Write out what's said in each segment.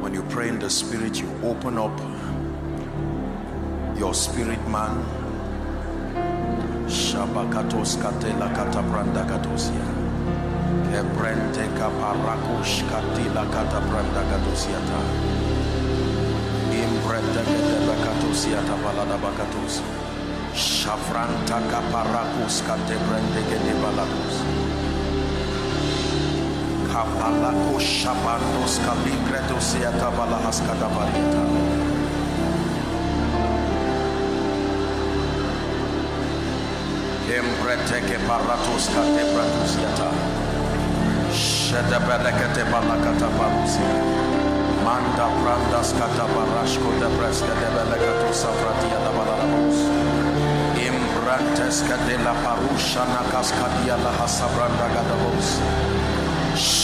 When you pray in the spirit, you open up your spirit man. Shabakatos katela katabranda katosia. Kebrente kaparakush katila katabranda katosiata. Imbrete ketela katosiata balada bakatos. Shafranta kaparakus katebrende kete balados. Kapalako shabandos kaligretosiata balahas kadabariata. Embreteke paratos kate pratus yata. Sheda berekete balakata parusia. Manda brandas kata barashko de breska de belekato safratia da balarabos. Imbrantes kate la parusha na kaskadia la hasabranda gadabos.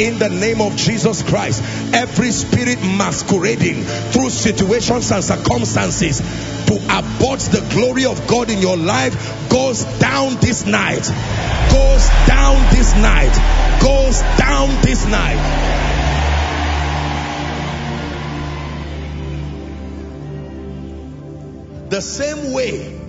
in the name of Jesus Christ every spirit masquerading through situations and circumstances to abort the glory of God in your life goes down this night. Goes down this night. Goes down this night. The same way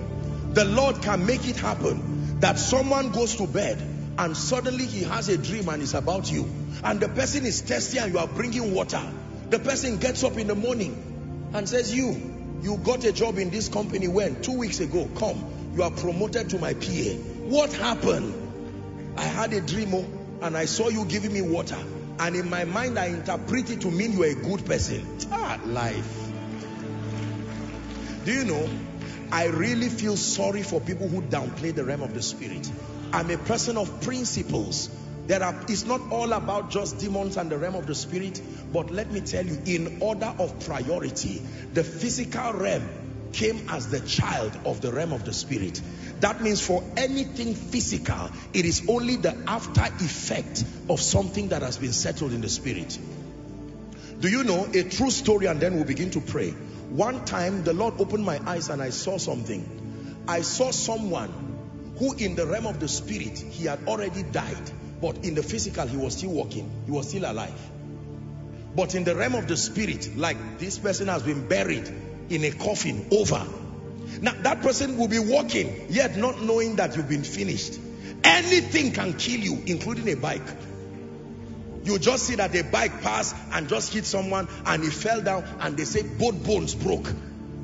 the Lord can make it happen that someone goes to bed and suddenly he has a dream and it's about you and the person is thirsty and you are bringing water. The person gets up in the morning and says, you, you got a job in this company when? Two weeks ago, come, you are promoted to my PA. What happened? I had a dream oh, and I saw you giving me water and in my mind I interpret it to mean you are a good person. Ah, life. Do you know, I really feel sorry for people who downplay the realm of the spirit. I'm a person of principles. There are, it's not all about just demons and the realm of the spirit, but let me tell you, in order of priority, the physical realm came as the child of the realm of the spirit. That means for anything physical, it is only the after effect of something that has been settled in the spirit. Do you know a true story and then we'll begin to pray. One time, the Lord opened my eyes and I saw something. I saw someone who in the realm of the spirit, he had already died. But in the physical, he was still walking. He was still alive. But in the realm of the spirit, like this person has been buried in a coffin over. Now that person will be walking, yet not knowing that you've been finished. Anything can kill you, including a bike. You just see that a bike passed and just hit someone and he fell down and they say both bones broke.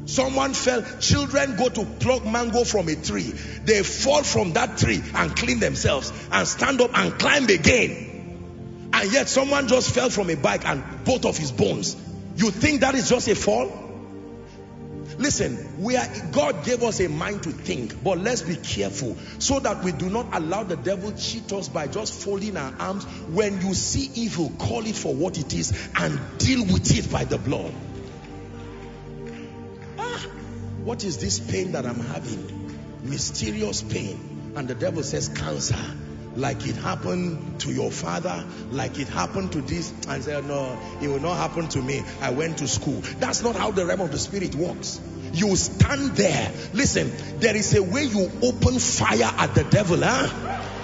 Someone fell, children go to pluck mango from a tree. They fall from that tree and clean themselves and stand up and climb again. And yet someone just fell from a bike and both of his bones. You think that is just a fall? Listen, we are God gave us a mind to think, but let's be careful so that we do not allow the devil cheat us by just folding our arms. When you see evil, call it for what it is and deal with it by the blood. Ah, what is this pain that I'm having? Mysterious pain. And the devil says cancer like it happened to your father, like it happened to this, and say, No, it will not happen to me. I went to school. That's not how the realm of the spirit works. You stand there. Listen, there is a way you open fire at the devil. Huh?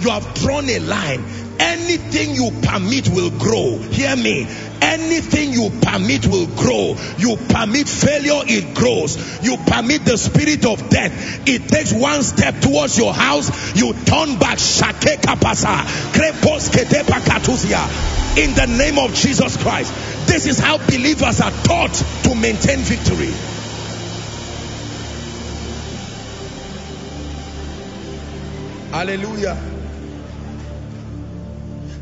You have drawn a line. Anything you permit will grow. Hear me. Anything you permit will grow. You permit failure, it grows. You permit the spirit of death. It takes one step towards your house. You turn back. Shake kapasa. In the name of Jesus Christ. This is how believers are taught to maintain victory. Hallelujah.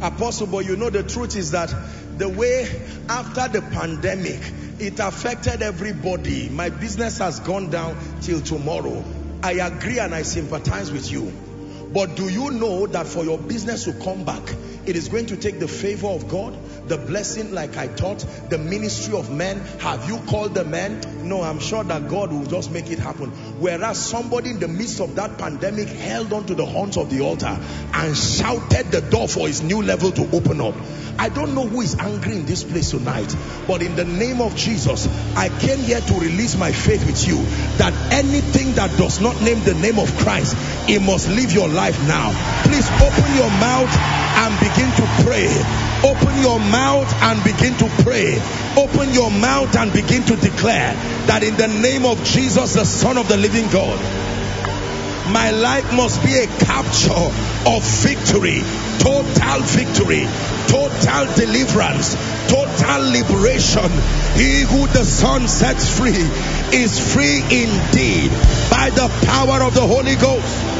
Apostle, but you know the truth is that the way after the pandemic, it affected everybody. My business has gone down till tomorrow. I agree and I sympathize with you. But do you know that for your business to come back, it is going to take the favor of God, the blessing like I taught, the ministry of men. Have you called the men? No, I'm sure that God will just make it happen. Whereas somebody in the midst of that pandemic held on to the horns of the altar and shouted the door for his new level to open up. I don't know who is angry in this place tonight, but in the name of Jesus, I came here to release my faith with you that anything that does not name the name of Christ, it must leave your life now. Please open your mouth and begin to pray. Open your mouth and begin to pray. Open your mouth and begin to declare that in the name of Jesus, the Son of the living God, my life must be a capture of victory, total victory, total deliverance, total liberation. He who the Son sets free is free indeed by the power of the Holy Ghost.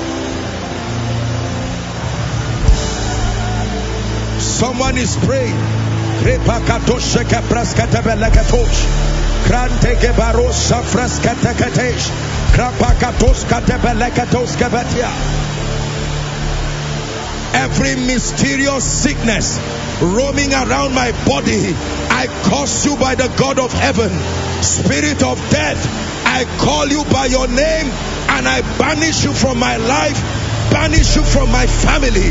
Someone is praying. Every mysterious sickness roaming around my body, I curse you by the God of heaven. Spirit of death, I call you by your name and I banish you from my life, banish you from my family,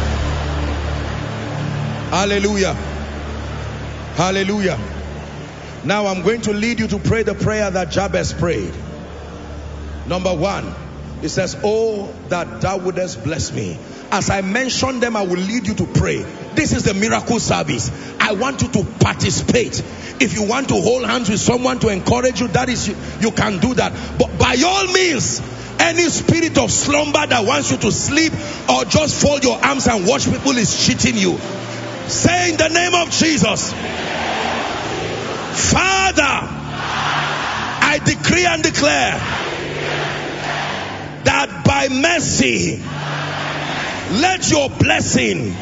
Hallelujah. Hallelujah. Now I'm going to lead you to pray the prayer that Jabez prayed. Number one, it says, Oh, that thou wouldest bless me. As I mentioned them, I will lead you to pray. This is the miracle service. I want you to participate. If you want to hold hands with someone to encourage you, that is, you, you can do that. But by all means, any spirit of slumber that wants you to sleep or just fold your arms and watch people is cheating you. Say in the name of Jesus, Father, I decree and declare that by mercy, let your blessing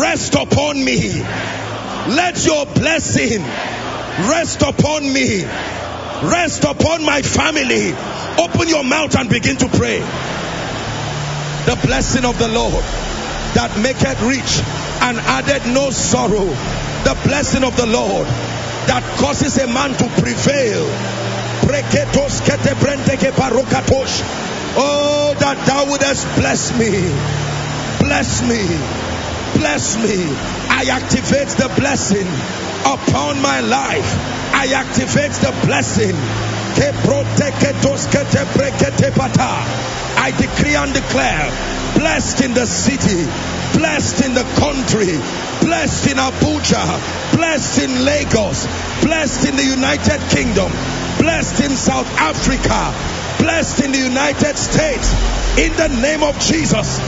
rest upon me. Let your blessing rest upon me. Rest upon my family. Open your mouth and begin to pray. The blessing of the Lord that maketh rich and added no sorrow. The blessing of the Lord that causes a man to prevail. Oh, that thou wouldest bless me. Bless me. Bless me. I activate the blessing upon my life. I activate the blessing. I decree and declare blessed in the city, blessed in the country, blessed in Abuja, blessed in Lagos, blessed in the United Kingdom, blessed in South Africa, blessed in the United States. In the name of Jesus.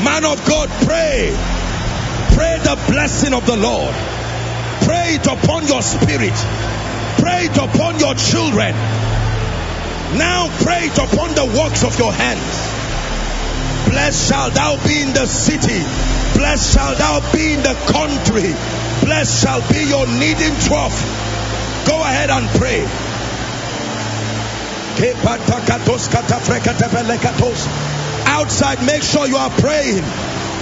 Man of God, pray. Pray the blessing of the Lord. Pray it upon your spirit. Pray it upon your children. Now pray it upon the works of your hands. Blessed shall thou be in the city. Blessed shall thou be in the country. Blessed shall be your kneading trough. Go ahead and pray. Outside, make sure you are praying.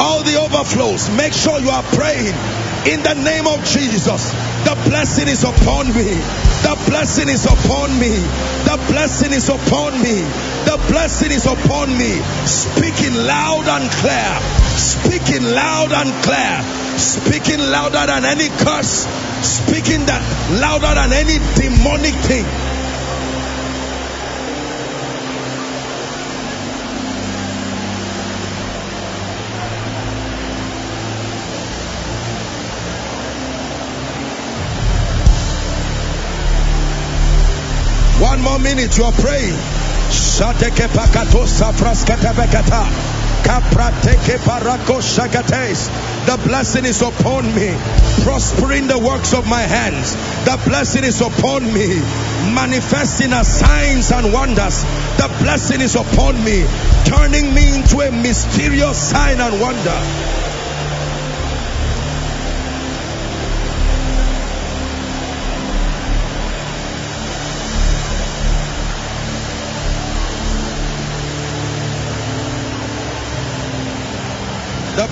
All the overflows, make sure you are praying. In the name of Jesus, the blessing is upon me. The blessing is upon me. The blessing is upon me. The blessing is upon me. Speaking loud and clear. Speaking loud and clear. Speaking louder than any curse. Speaking that louder than any demonic thing. One minute, you are praying. Shateke pakato safraskata bekata. The blessing is upon me, prospering the works of my hands. The blessing is upon me, manifesting as signs and wonders. The blessing is upon me, turning me into a mysterious sign and wonder.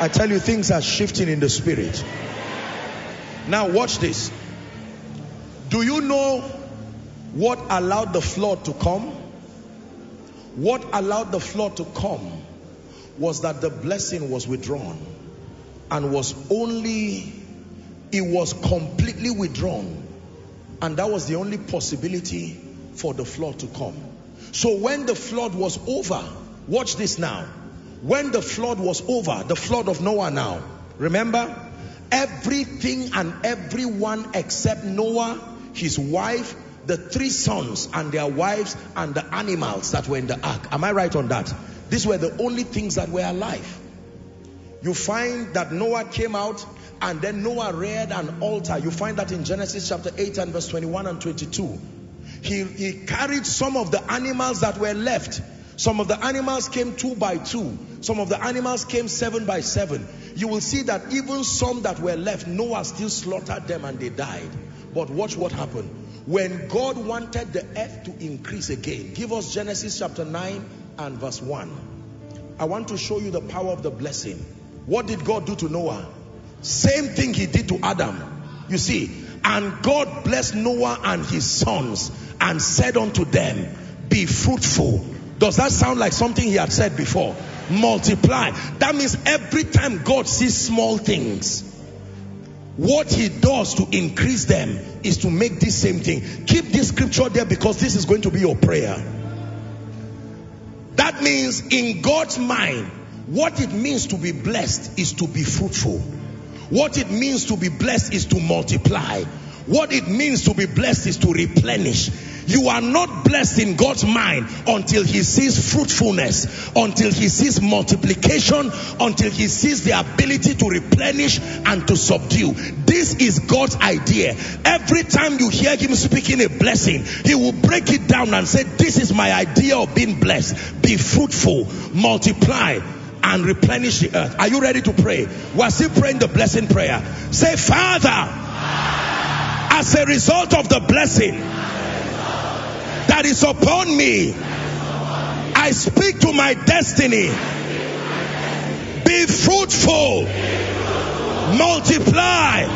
I tell you, things are shifting in the spirit. Now, watch this. Do you know what allowed the flood to come? What allowed the flood to come was that the blessing was withdrawn and was only, it was completely withdrawn. And that was the only possibility for the flood to come. So when the flood was over, watch this now when the flood was over, the flood of Noah now, remember? Everything and everyone except Noah, his wife, the three sons and their wives and the animals that were in the ark. Am I right on that? These were the only things that were alive. You find that Noah came out and then Noah reared an altar. You find that in Genesis chapter 8 and verse 21 and 22. He, he carried some of the animals that were left some of the animals came two by two. Some of the animals came seven by seven. You will see that even some that were left, Noah still slaughtered them and they died. But watch what happened. When God wanted the earth to increase again, give us Genesis chapter 9 and verse 1. I want to show you the power of the blessing. What did God do to Noah? Same thing he did to Adam. You see, and God blessed Noah and his sons and said unto them, Be fruitful does that sound like something he had said before? Multiply. That means every time God sees small things, what he does to increase them is to make this same thing. Keep this scripture there because this is going to be your prayer. That means in God's mind, what it means to be blessed is to be fruitful. What it means to be blessed is to multiply. What it means to be blessed is to replenish. You are not blessed in God's mind until he sees fruitfulness, until he sees multiplication, until he sees the ability to replenish and to subdue. This is God's idea. Every time you hear him speaking a blessing, he will break it down and say, this is my idea of being blessed. Be fruitful, multiply, and replenish the earth. Are you ready to pray? We're still praying the blessing prayer. Say, Father, as a result of the blessing, that is upon me. I speak to my destiny. Be fruitful, multiply,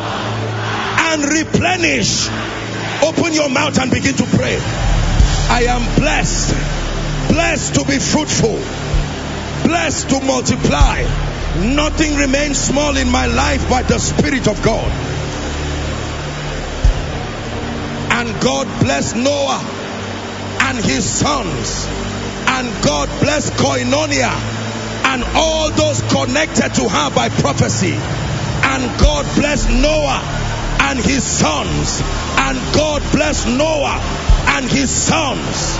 and replenish. Open your mouth and begin to pray. I am blessed, blessed to be fruitful, blessed to multiply. Nothing remains small in my life by the Spirit of God. And God bless Noah and his sons. And God bless Koinonia and all those connected to her by prophecy. And God bless Noah and his sons. And God bless Noah and his sons.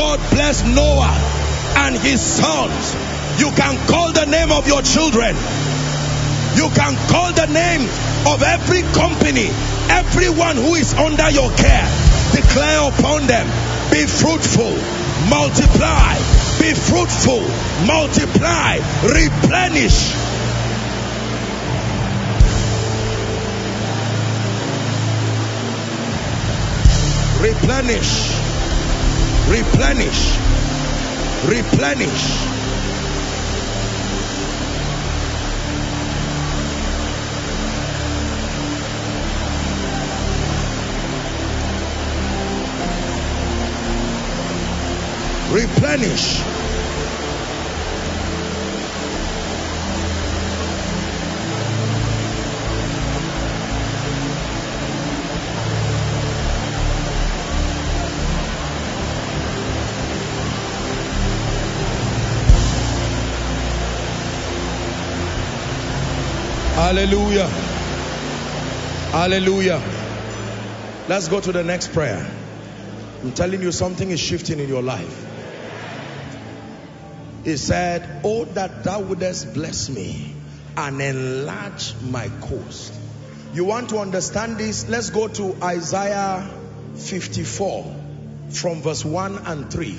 God bless Noah and his sons. You can call the name of your children. You can call the name of every company, everyone who is under your care. Declare upon them, be fruitful, multiply, be fruitful, multiply, replenish. Replenish. Replenish. Replenish. Replenish. Hallelujah. Hallelujah. Let's go to the next prayer. I'm telling you something is shifting in your life. He said, Oh, that thou wouldest bless me and enlarge my coast. You want to understand this? Let's go to Isaiah 54 from verse 1 and 3.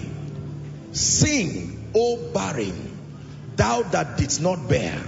Sing, O barren, thou that didst not bear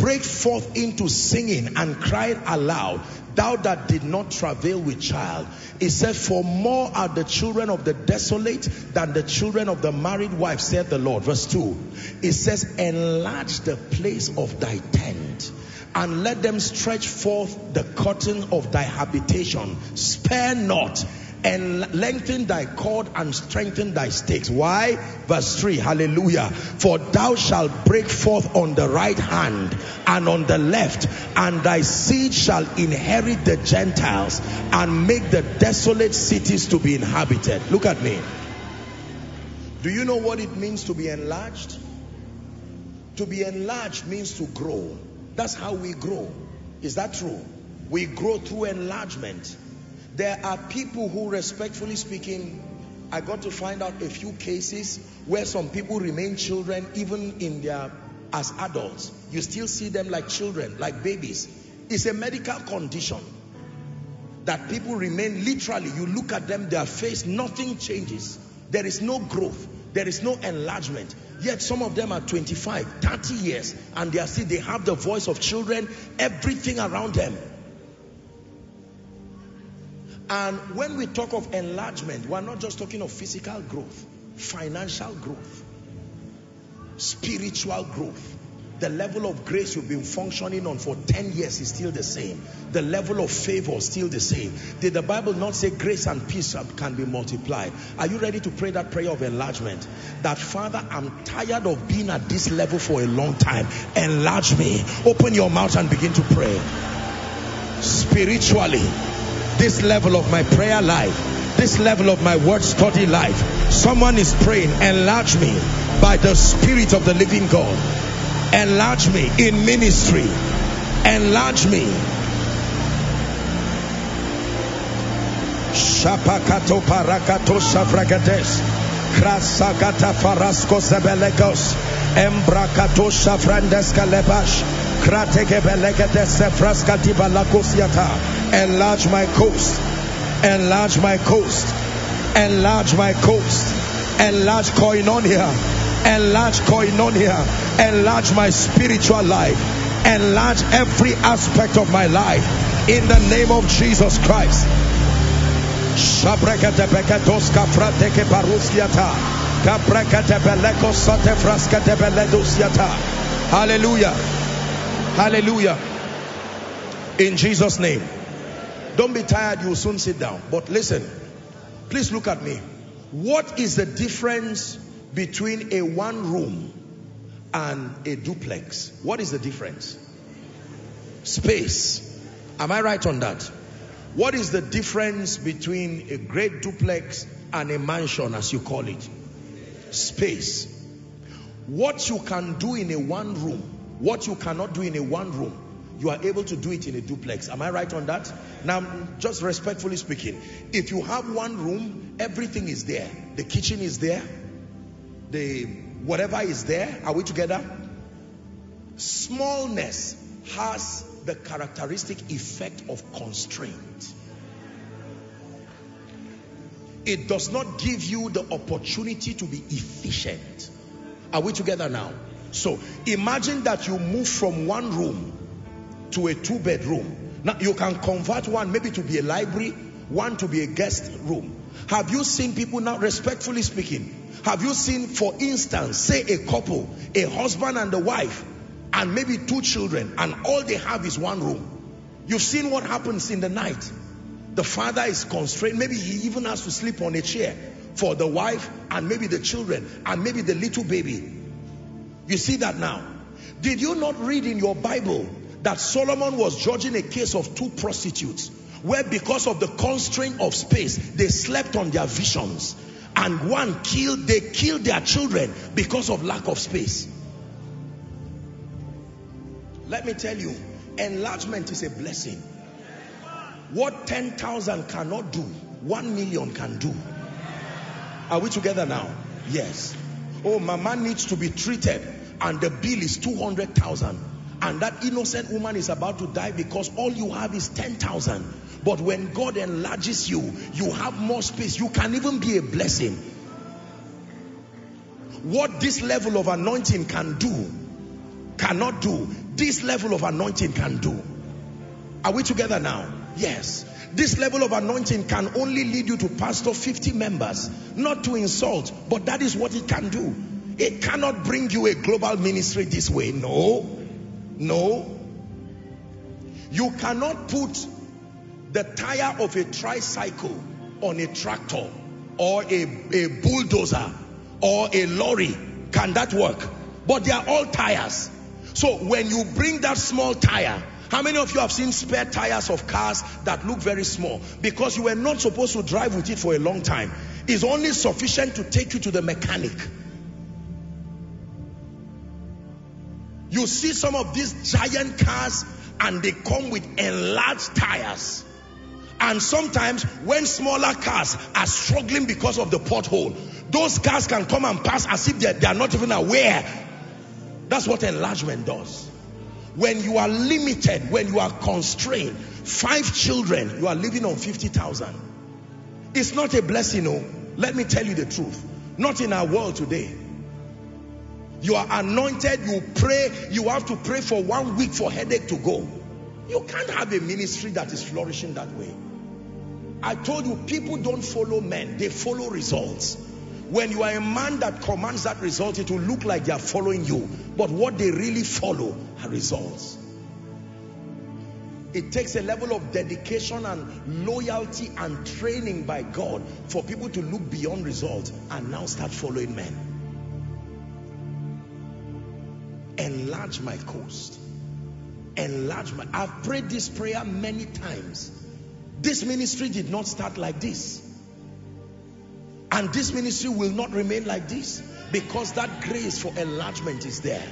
break forth into singing and cry aloud thou that did not travail with child. It said for more are the children of the desolate than the children of the married wife said the lord. Verse 2 it says enlarge the place of thy tent and let them stretch forth the curtain of thy habitation. Spare not and lengthen thy cord and strengthen thy stakes. Why? Verse 3, hallelujah. For thou shalt break forth on the right hand and on the left, and thy seed shall inherit the Gentiles and make the desolate cities to be inhabited. Look at me. Do you know what it means to be enlarged? To be enlarged means to grow. That's how we grow. Is that true? We grow through enlargement. There are people who, respectfully speaking, I got to find out a few cases where some people remain children even in their as adults. You still see them like children, like babies. It's a medical condition that people remain literally. You look at them, their face, nothing changes. There is no growth. There is no enlargement. Yet some of them are 25, 30 years and they are still, they have the voice of children, everything around them. And when we talk of enlargement, we're not just talking of physical growth, financial growth, spiritual growth. The level of grace you've been functioning on for 10 years is still the same. The level of favor is still the same. Did the Bible not say grace and peace can be multiplied? Are you ready to pray that prayer of enlargement? That Father, I'm tired of being at this level for a long time. Enlarge me. Open your mouth and begin to pray. Spiritually, this level of my prayer life, this level of my word study life, someone is praying, enlarge me by the Spirit of the living God. Enlarge me in ministry. Enlarge me. Shapakato parakato. Krasagata. Embrakato shavrandes kalebash. Enlarge my coast. Enlarge my coast. Enlarge my coast. Enlarge koinonia. Enlarge koinonia. Enlarge my spiritual life. Enlarge every aspect of my life. In the name of jesus christ. Hallelujah. Hallelujah. In jesus name don't be tired you will soon sit down but listen please look at me what is the difference between a one room and a duplex. What is the difference? Space. Am I right on that? What is the difference between a great duplex and a mansion as you call it? Space. What you can do in a one room, what you cannot do in a one room, you are able to do it in a duplex. Am I right on that? Now, just respectfully speaking, if you have one room, everything is there. The kitchen is there, the whatever is there. Are we together? Smallness has the characteristic effect of constraint. It does not give you the opportunity to be efficient. Are we together now? So imagine that you move from one room to a two bedroom. Now you can convert one maybe to be a library, one to be a guest room Have you seen people now, respectfully speaking, have you seen, for instance, say a couple, a husband and a wife, and maybe two children, and all they have is one room. You've seen what happens in the night. The father is constrained. Maybe he even has to sleep on a chair for the wife and maybe the children and maybe the little baby. You see that now. Did you not read in your Bible that Solomon was judging a case of two prostitutes where because of the constraint of space, they slept on their visions and one killed, they killed their children because of lack of space. Let me tell you, enlargement is a blessing. What 10,000 cannot do, 1 million can do. Are we together now? Yes. Oh, mama needs to be treated and the bill is 200,000 and that innocent woman is about to die because all you have is 10,000 but when God enlarges you you have more space. You can even be a blessing. What this level of anointing can do cannot do this level of anointing can do. Are we together now? Yes. This level of anointing can only lead you to pastor 50 members. Not to insult but that is what it can do. It cannot bring you a global ministry this way. No no. You cannot put the tire of a tricycle on a tractor or a, a bulldozer or a lorry. Can that work? But they are all tires. So when you bring that small tire, how many of you have seen spare tires of cars that look very small? Because you were not supposed to drive with it for a long time. It's only sufficient to take you to the mechanic. You see some of these giant cars and they come with enlarged tires. And sometimes when smaller cars are struggling because of the pothole, those cars can come and pass as if they're, they're not even aware. That's what enlargement does. When you are limited, when you are constrained, five children, you are living on 50,000. It's not a blessing, no. Let me tell you the truth. Not in our world today. You are anointed, you pray, you have to pray for one week for headache to go. You can't have a ministry that is flourishing that way. I told you, people don't follow men, they follow results. When you are a man that commands that result, it will look like they are following you. But what they really follow are results. It takes a level of dedication and loyalty and training by God for people to look beyond results and now start following men. Enlarge my coast. Enlarge my i've prayed this prayer many times. This ministry did not start like this. And this ministry will not remain like this because that grace for enlargement is there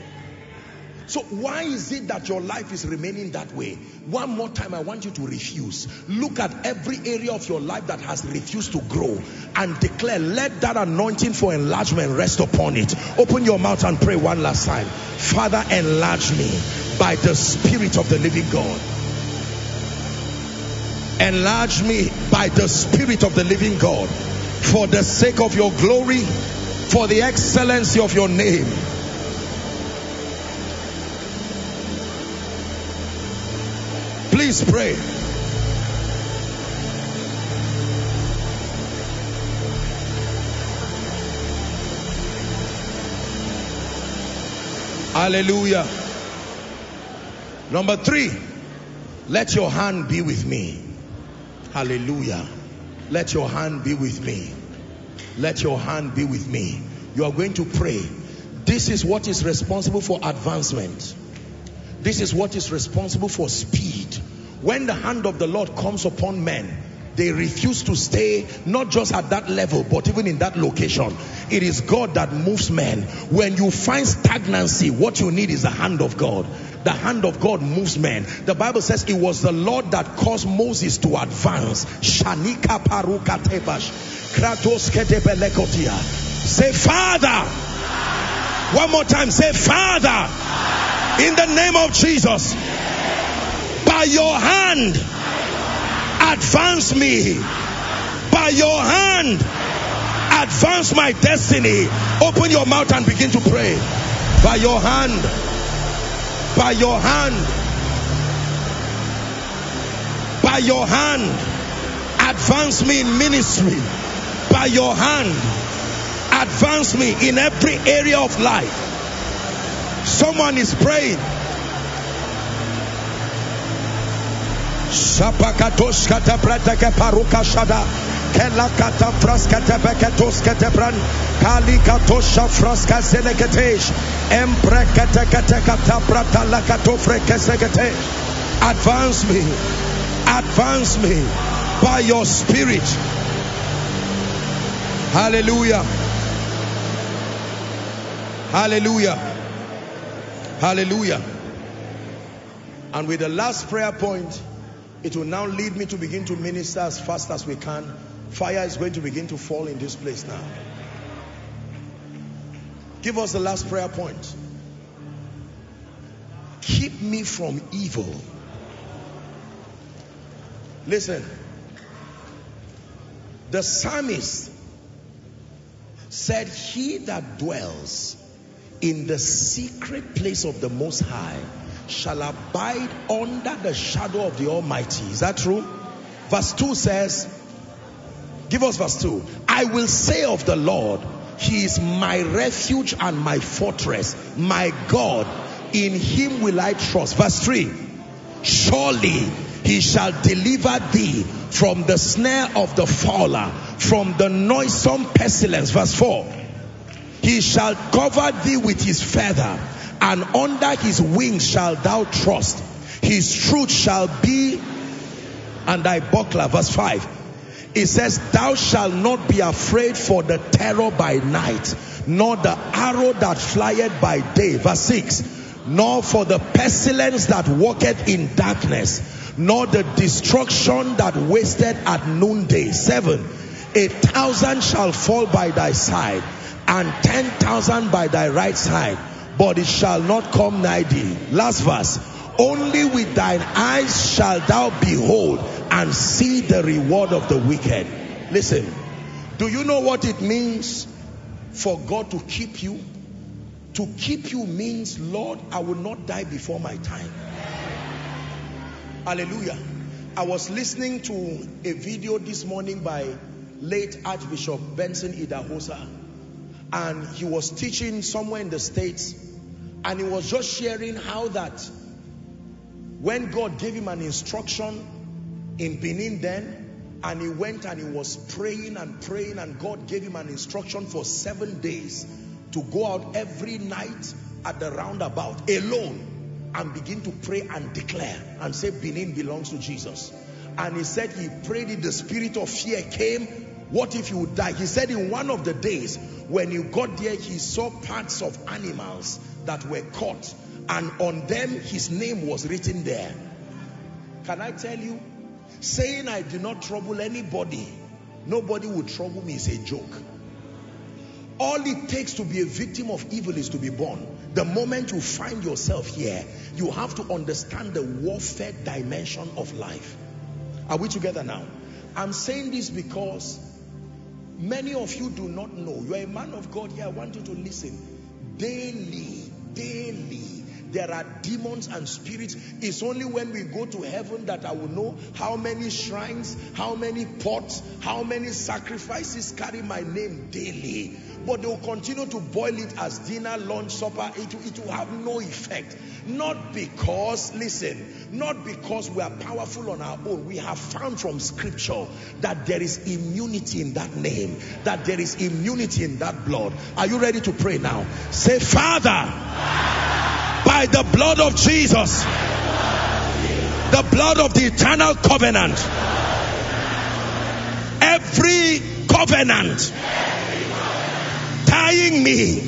so why is it that your life is remaining that way? One more time, I want you to refuse. Look at every area of your life that has refused to grow and declare, let that anointing for enlargement rest upon it. Open your mouth and pray one last time. Father, enlarge me by the Spirit of the living God. Enlarge me by the Spirit of the living God for the sake of your glory, for the excellency of your name. Please pray. Hallelujah. Number three, let your hand be with me. Hallelujah. Let your hand be with me. Let your hand be with me. You are going to pray. This is what is responsible for advancement. This is what is responsible for speed. When the hand of the Lord comes upon men, they refuse to stay not just at that level but even in that location. It is God that moves men. When you find stagnancy what you need is the hand of God. The hand of God moves men. The Bible says it was the Lord that caused Moses to advance. Shanika paruka tebash. Kratos ketebelekotia say father. One more time say father. In the name of Jesus by your hand advance me by your hand advance my destiny open your mouth and begin to pray by your hand by your hand by your hand Advance me in ministry by your hand. Advance me in every area of life. Someone is praying. Paruka shada. Kela kata fraskate beketos kete bran. Kali katosha fraska zeleketesh. Embrekete kete kata prata. Advance me. Advance me by your spirit. Hallelujah. Hallelujah. Hallelujah. And with the last prayer point, it will now lead me to begin to minister as fast as we can. Fire is going to begin to fall in this place now. Give us the last prayer point. Keep me from evil. Listen. The psalmist said, He that dwells in the secret place of the Most High shall abide under the shadow of the Almighty. Is that true? Verse 2 says, Give us verse 2. I will say of the Lord, He is my refuge and my fortress, my God. In Him will I trust. Verse 3 Surely He shall deliver thee from the snare of the fowler, from the noisome pestilence. Verse 4 He shall cover thee with His feather and under his wings shall thou trust. His truth shall be and thy buckler. Verse 5. It says, Thou shalt not be afraid for the terror by night, nor the arrow that flieth by day. Verse 6. Nor for the pestilence that walketh in darkness, nor the destruction that wasted at noonday. 7. A thousand shall fall by thy side, and ten thousand by thy right side but it shall not come nigh thee. Last verse. Only with thine eyes shalt thou behold and see the reward of the wicked. Listen, do you know what it means for God to keep you? To keep you means, Lord, I will not die before my time. Hallelujah. I was listening to a video this morning by late Archbishop Benson Idahosa and he was teaching somewhere in the States and he was just sharing how that when God gave him an instruction in Benin then and he went and he was praying and praying and God gave him an instruction for seven days to go out every night at the roundabout alone and begin to pray and declare and say Benin belongs to Jesus. And he said he prayed it the spirit of fear came what if you would die? He said in one of the days when he got there he saw parts of animals that were caught and on them his name was written there can i tell you saying i do not trouble anybody nobody would trouble me is a joke all it takes to be a victim of evil is to be born the moment you find yourself here you have to understand the warfare dimension of life are we together now i'm saying this because Many of you do not know. You are a man of God here. I want you to listen. Daily, daily, there are demons and spirits. It's only when we go to heaven that I will know how many shrines, how many pots, how many sacrifices carry my name daily. But they will continue to boil it as dinner, lunch, supper. It, it will have no effect. Not because, listen, not because we are powerful on our own. We have found from scripture that there is immunity in that name, that there is immunity in that blood. Are you ready to pray now? Say, Father, by the blood of Jesus, the blood of the eternal covenant, every covenant tying me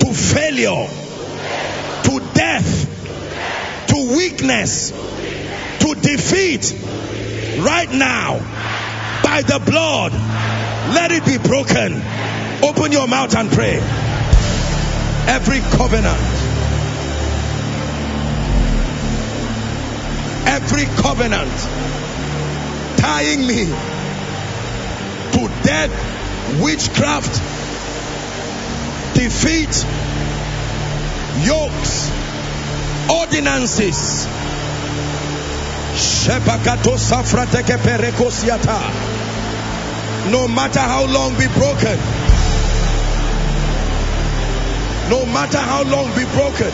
to failure, to death, to weakness, to defeat, right now, by the blood, let it be broken. Open your mouth and pray. Every covenant, every covenant tying me to death, witchcraft, defeat, yokes, ordinances, No matter how long be broken. No matter how long be broken.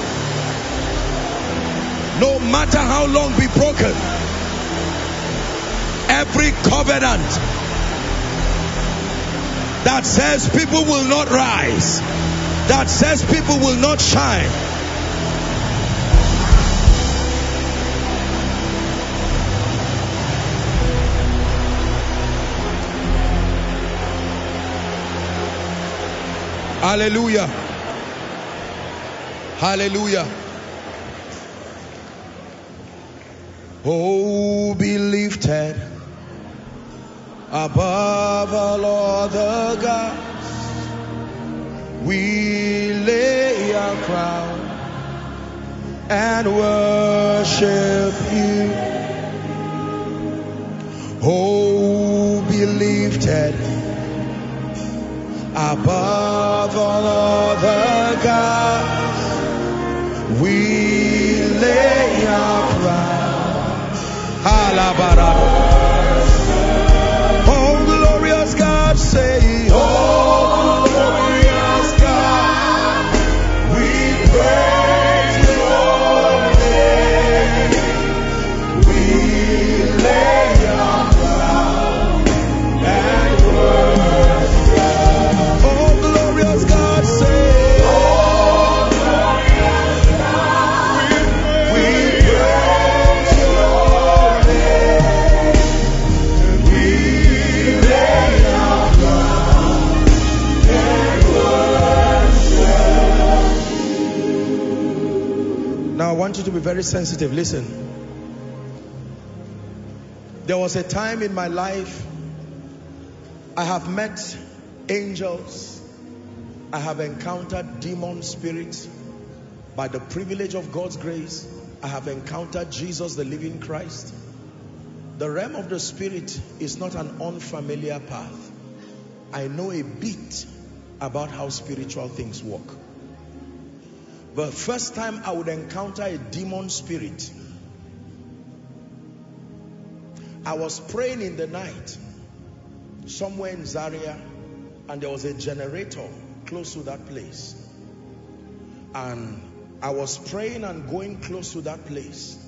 No matter how long be broken. Every covenant that says people will not rise, that says people will not shine. Hallelujah. Hallelujah. Oh, be lifted above all other gods. We lay our crown and worship you. Oh, be lifted above all other gods. We lay our crown. Alabarado. Want you to be very sensitive. Listen. There was a time in my life I have met angels. I have encountered demon spirits. By the privilege of God's grace, I have encountered Jesus, the living Christ. The realm of the spirit is not an unfamiliar path. I know a bit about how spiritual things work. The first time I would encounter a demon spirit, I was praying in the night somewhere in Zaria and there was a generator close to that place. And I was praying and going close to that place.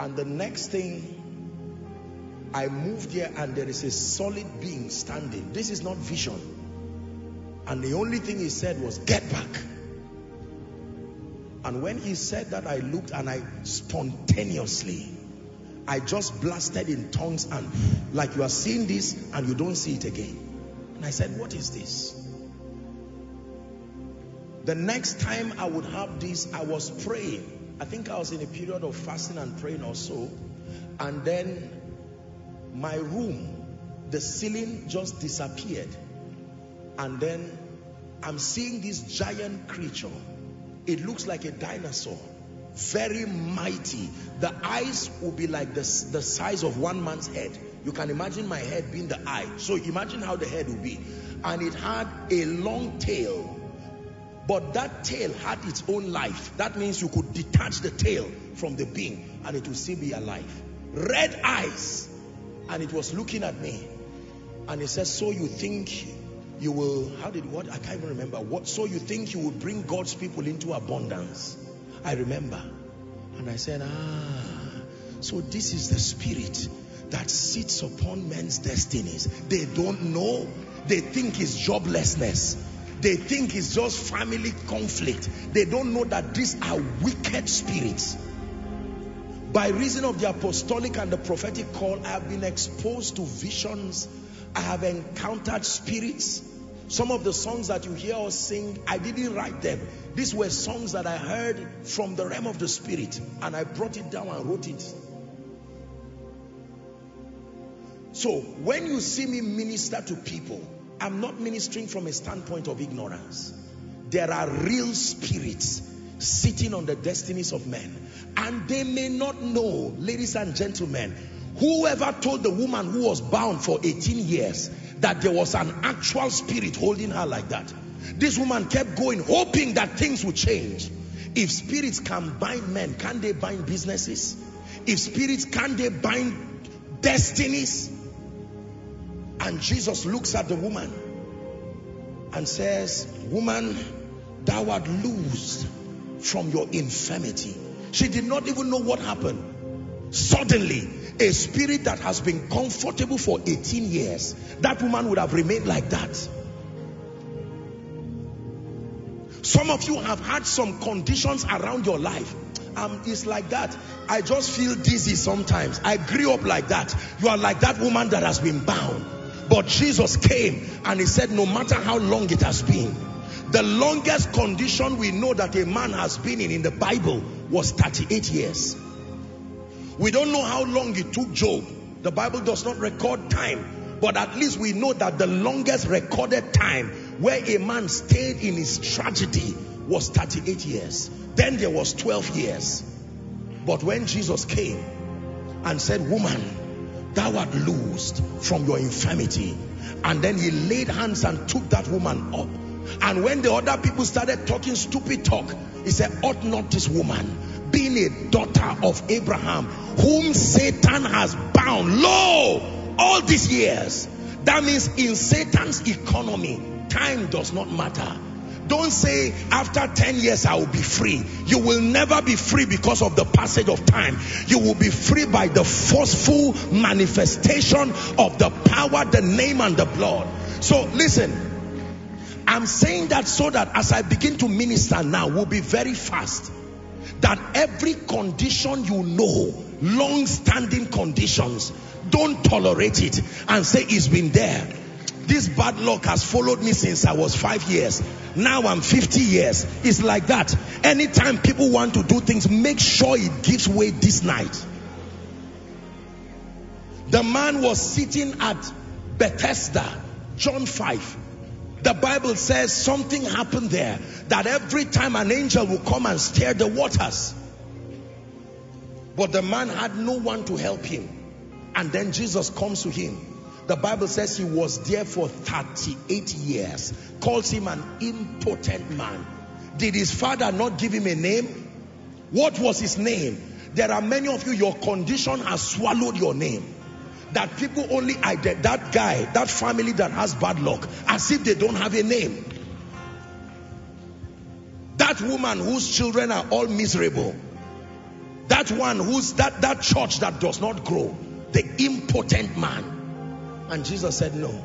And the next thing I moved here and there is a solid being standing. This is not vision. And the only thing he said was, get back. And when he said that, I looked and I spontaneously, I just blasted in tongues and like you are seeing this and you don't see it again. And I said, what is this? The next time I would have this, I was praying. I think I was in a period of fasting and praying also. And then my room, the ceiling just disappeared. And then I'm seeing this giant creature. It looks like a dinosaur. Very mighty. The eyes will be like the, the size of one man's head. You can imagine my head being the eye. So imagine how the head will be. And it had a long tail. But that tail had its own life. That means you could detach the tail from the being and it will still be alive. Red eyes. And it was looking at me. And it says, so you think you will, how did, what, I can't even remember. What, so you think you will bring God's people into abundance. I remember. And I said, ah, so this is the spirit that sits upon men's destinies. They don't know. They think it's joblessness. They think it's just family conflict. They don't know that these are wicked spirits. By reason of the apostolic and the prophetic call, I have been exposed to visions. I have encountered spirits. Some of the songs that you hear us sing, I didn't write them. These were songs that I heard from the realm of the spirit and I brought it down and wrote it. So when you see me minister to people, I'm not ministering from a standpoint of ignorance. There are real spirits sitting on the destinies of men and they may not know, ladies and gentlemen, whoever told the woman who was bound for 18 years that there was an actual spirit holding her like that. This woman kept going, hoping that things would change. If spirits can bind men, can they bind businesses? If spirits can't they bind destinies? And Jesus looks at the woman and says, Woman, thou art loosed from your infirmity. She did not even know what happened. Suddenly, a spirit that has been comfortable for 18 years, that woman would have remained like that. Some of you have had some conditions around your life. Um, it's like that. I just feel dizzy sometimes. I grew up like that. You are like that woman that has been bound. But Jesus came and he said, no matter how long it has been, the longest condition we know that a man has been in in the Bible was 38 years. We don't know how long it took Job. The Bible does not record time. But at least we know that the longest recorded time where a man stayed in his tragedy was 38 years. Then there was 12 years. But when Jesus came and said, woman, thou art loosed from your infirmity. And then he laid hands and took that woman up. And when the other people started talking stupid talk, he said, ought not this woman, being a daughter of Abraham, whom Satan has bound, lo, all these years. That means in Satan's economy, time does not matter. Don't say after 10 years I will be free. You will never be free because of the passage of time. You will be free by the forceful manifestation of the power, the name and the blood. So listen, I'm saying that so that as I begin to minister now, we'll be very fast. That every condition you know, long-standing conditions, don't tolerate it and say it's been there. This bad luck has followed me since I was five years. Now I'm 50 years. It's like that. Anytime people want to do things, make sure it gives way this night. The man was sitting at Bethesda, John 5. The Bible says something happened there that every time an angel will come and stir the waters. But the man had no one to help him. And then Jesus comes to him. The Bible says he was there for 38 years. Calls him an impotent man. Did his father not give him a name? What was his name? There are many of you, your condition has swallowed your name. That people only that guy, that family that has bad luck, as if they don't have a name. That woman whose children are all miserable. That one who's that, that church that does not grow. The impotent man. And Jesus said, no,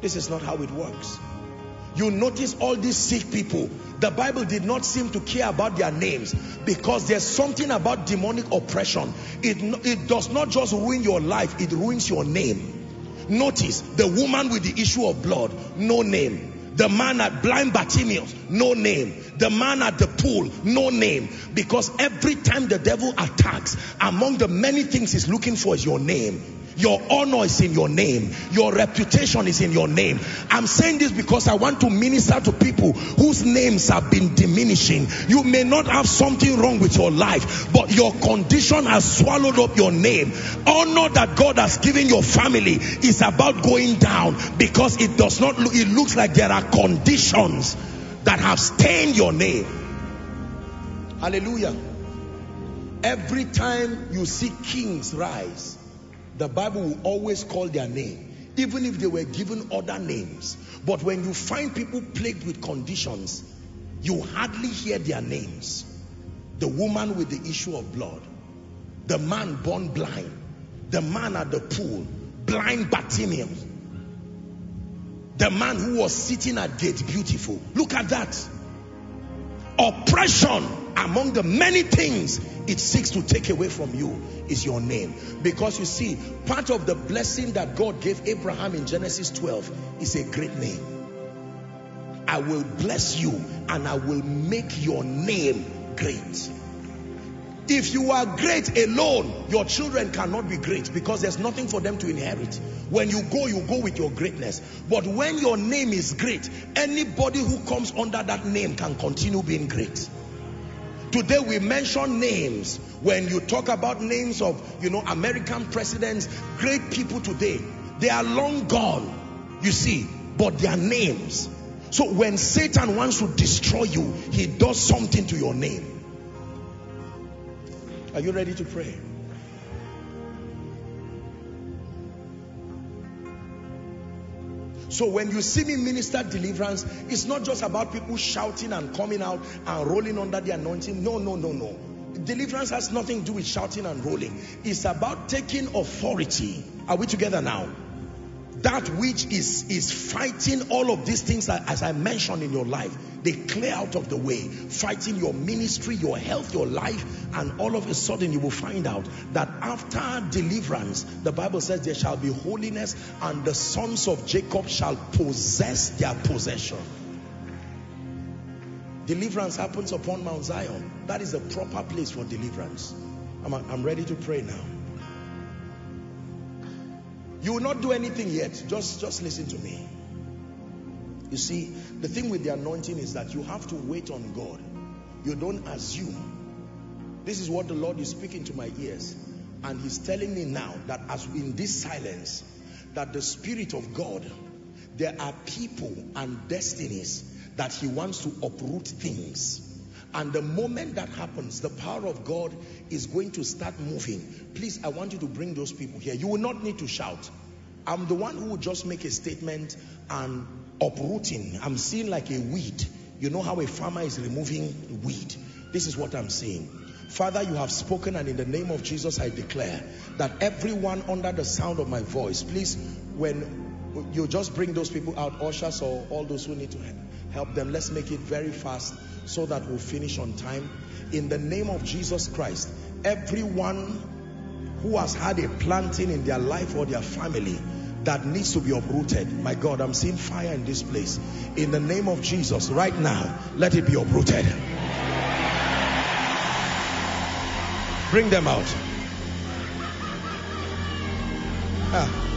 this is not how it works. You notice all these sick people. The Bible did not seem to care about their names because there's something about demonic oppression. It, it does not just ruin your life, it ruins your name. Notice the woman with the issue of blood, no name. The man at blind Bartimaeus, no name. The man at the pool, no name. Because every time the devil attacks, among the many things he's looking for is your name. Your honor is in your name. Your reputation is in your name. I'm saying this because I want to minister to people whose names have been diminishing. You may not have something wrong with your life, but your condition has swallowed up your name. Honor that God has given your family is about going down because it does not look, it looks like there are conditions that have stained your name. Hallelujah. Every time you see kings rise, the Bible will always call their name, even if they were given other names. But when you find people plagued with conditions, you hardly hear their names. The woman with the issue of blood, the man born blind, the man at the pool, blind Bartimaeus, the man who was sitting at gate beautiful. Look at that. Oppression among the many things it seeks to take away from you is your name. Because you see, part of the blessing that God gave Abraham in Genesis 12 is a great name. I will bless you and I will make your name great. If you are great alone, your children cannot be great because there's nothing for them to inherit. When you go, you go with your greatness. But when your name is great, anybody who comes under that name can continue being great. Today we mention names. When you talk about names of, you know, American presidents, great people today, they are long gone, you see, but their names. So when Satan wants to destroy you, he does something to your name. Are you ready to pray? So when you see me minister deliverance, it's not just about people shouting and coming out and rolling under the anointing. No, no, no, no. Deliverance has nothing to do with shouting and rolling. It's about taking authority. Are we together now? That which is is fighting all of these things that, as i mentioned in your life they clear out of the way fighting your ministry your health your life and all of a sudden you will find out that after deliverance the bible says there shall be holiness and the sons of jacob shall possess their possession. Deliverance happens upon mount zion. That is a proper place for deliverance. I'm, I'm ready to pray now you will not do anything yet. Just, just listen to me. You see, the thing with the anointing is that you have to wait on God. You don't assume. This is what the Lord is speaking to my ears. And he's telling me now that as in this silence, that the Spirit of God, there are people and destinies that he wants to uproot things. And the moment that happens, the power of God is going to start moving. Please, I want you to bring those people here. You will not need to shout. I'm the one who will just make a statement and uprooting. I'm seeing like a weed. You know how a farmer is removing weed. This is what I'm saying. Father, you have spoken and in the name of Jesus, I declare that everyone under the sound of my voice, please, when you just bring those people out, ushers or all those who need to help them, let's make it very fast so that we'll finish on time. In the name of Jesus Christ, everyone who has had a planting in their life or their family that needs to be uprooted. My God, I'm seeing fire in this place. In the name of Jesus, right now, let it be uprooted. Bring them out. Ah.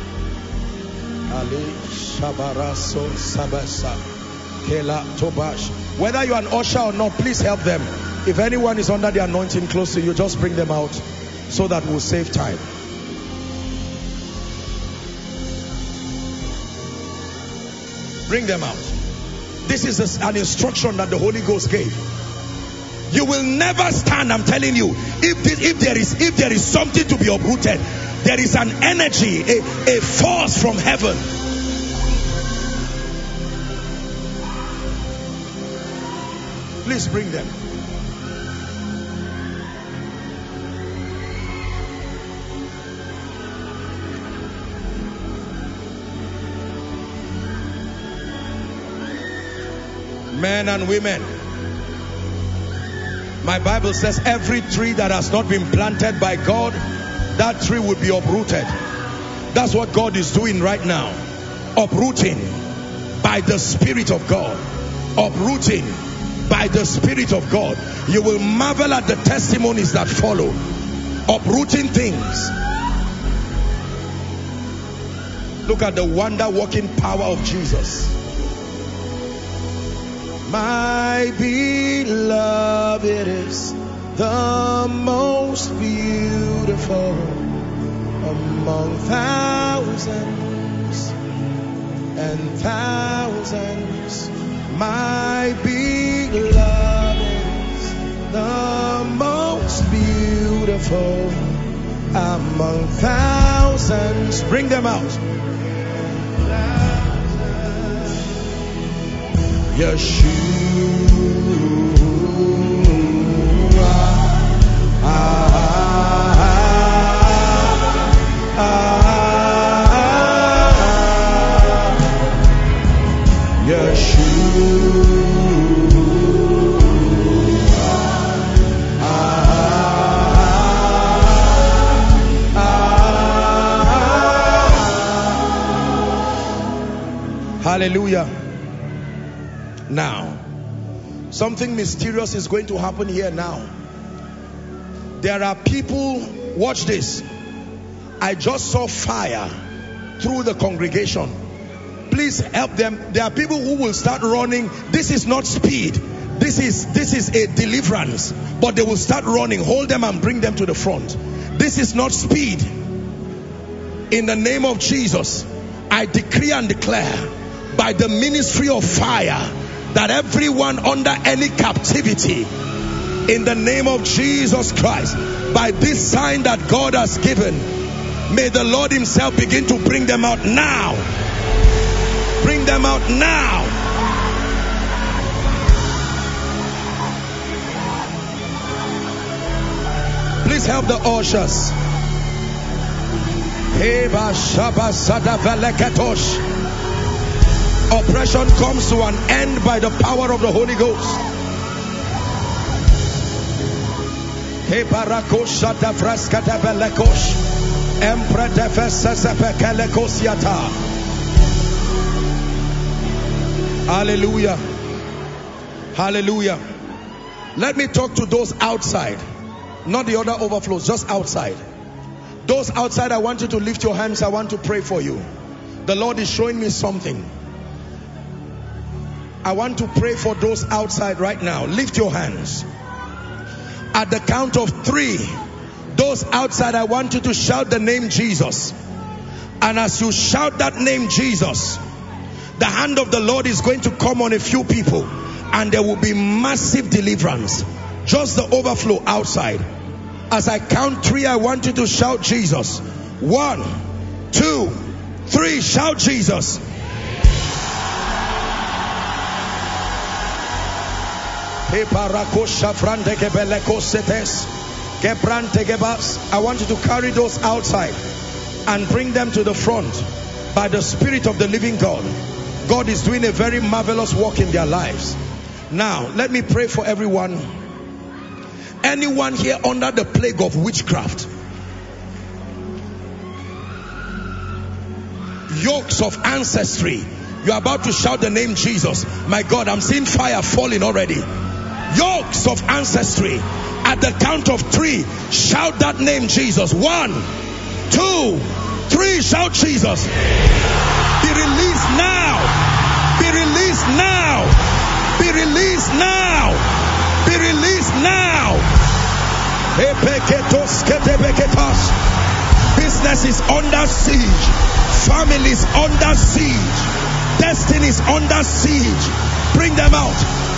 Shabaraso Sabasa Kela Tobash. Whether you're an usher or not, please help them. If anyone is under the anointing close to you, just bring them out so that we'll save time. Bring them out. This is an instruction that the Holy Ghost gave. You will never stand, I'm telling you. If, this, if, there is, if there is something to be uprooted, there is an energy, a, a force from heaven Please bring them. Men and women. My Bible says every tree that has not been planted by God, that tree will be uprooted. That's what God is doing right now. Uprooting by the Spirit of God. Uprooting by the Spirit of God. You will marvel at the testimonies that follow. Uprooting things. Look at the wonder working power of Jesus. My beloved is the most beautiful among thousands and thousands. My beloved is the most beautiful among thousands. Bring them out. Yeshua. Something mysterious is going to happen here now. There are people, watch this. I just saw fire through the congregation. Please help them. There are people who will start running. This is not speed. This is this is a deliverance. But they will start running. Hold them and bring them to the front. This is not speed. In the name of Jesus, I decree and declare by the ministry of fire that everyone under any captivity in the name of Jesus Christ by this sign that God has given may the Lord himself begin to bring them out now Bring them out now. Please help the ushers. Oppression comes to an end by the power of the Holy Ghost. Hallelujah. Hallelujah. Let me talk to those outside, not the other overflows, just outside. Those outside, I want you to lift your hands. I want to pray for you. The Lord is showing me something. I want to pray for those outside right now. Lift your hands. At the count of three, those outside, I want you to shout the name Jesus. And as you shout that name Jesus, the hand of the Lord is going to come on a few people and there will be massive deliverance. Just the overflow outside. As I count three, I want you to shout Jesus. One, two, three. Shout Jesus. I want you to carry those outside and bring them to the front by the Spirit of the living God. God is doing a very marvelous work in their lives. Now, let me pray for everyone. Anyone here under the plague of witchcraft, yokes of ancestry, you're about to shout the name Jesus. My God, I'm seeing fire falling already yokes of ancestry. At the count of three, shout that name, Jesus. One, two, three, shout Jesus. Be released now. Be released now. Be released now. Be released now. Business is under siege. Families under siege. Destinies under siege. Bring them out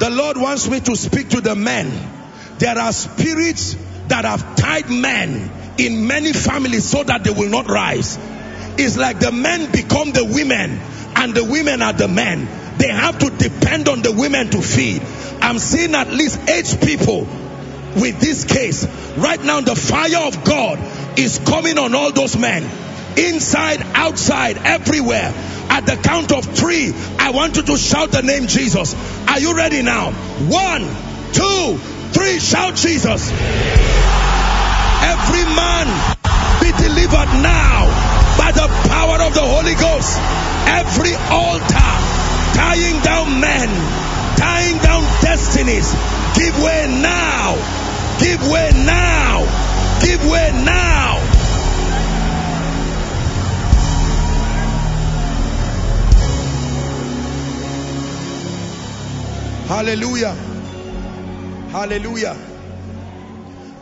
The Lord wants me to speak to the men. There are spirits that have tied men in many families so that they will not rise. It's like the men become the women and the women are the men. They have to depend on the women to feed. I'm seeing at least eight people with this case. Right now, the fire of God is coming on all those men. Inside, outside, everywhere. At the count of three, I want you to shout the name Jesus. Are you ready now? One, two, three. Shout Jesus. Every man be delivered now by the power of the Holy Ghost. Every altar tying down men, tying down destinies, give way now. Give way now. Give way now. Hallelujah. Hallelujah.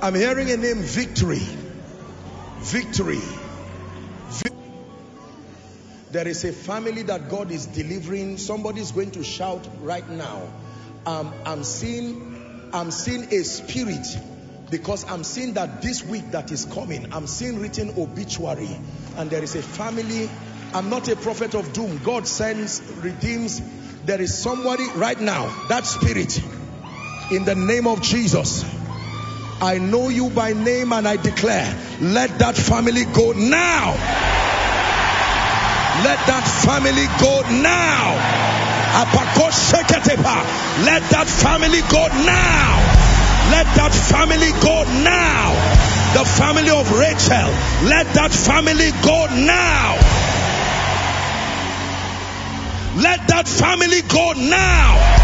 I'm hearing a name victory. Victory. There is a family that God is delivering. Somebody is going to shout right now. Um, I'm seeing, I'm seeing a spirit because I'm seeing that this week that is coming, I'm seeing written obituary, and there is a family. I'm not a prophet of doom. God sends, redeems, there is somebody right now, that spirit, in the name of Jesus. I know you by name and I declare, let that family go now. Let that family go now. Let that family go now. Let that family go now. The family of Rachel, let that family go now. Let that family go now.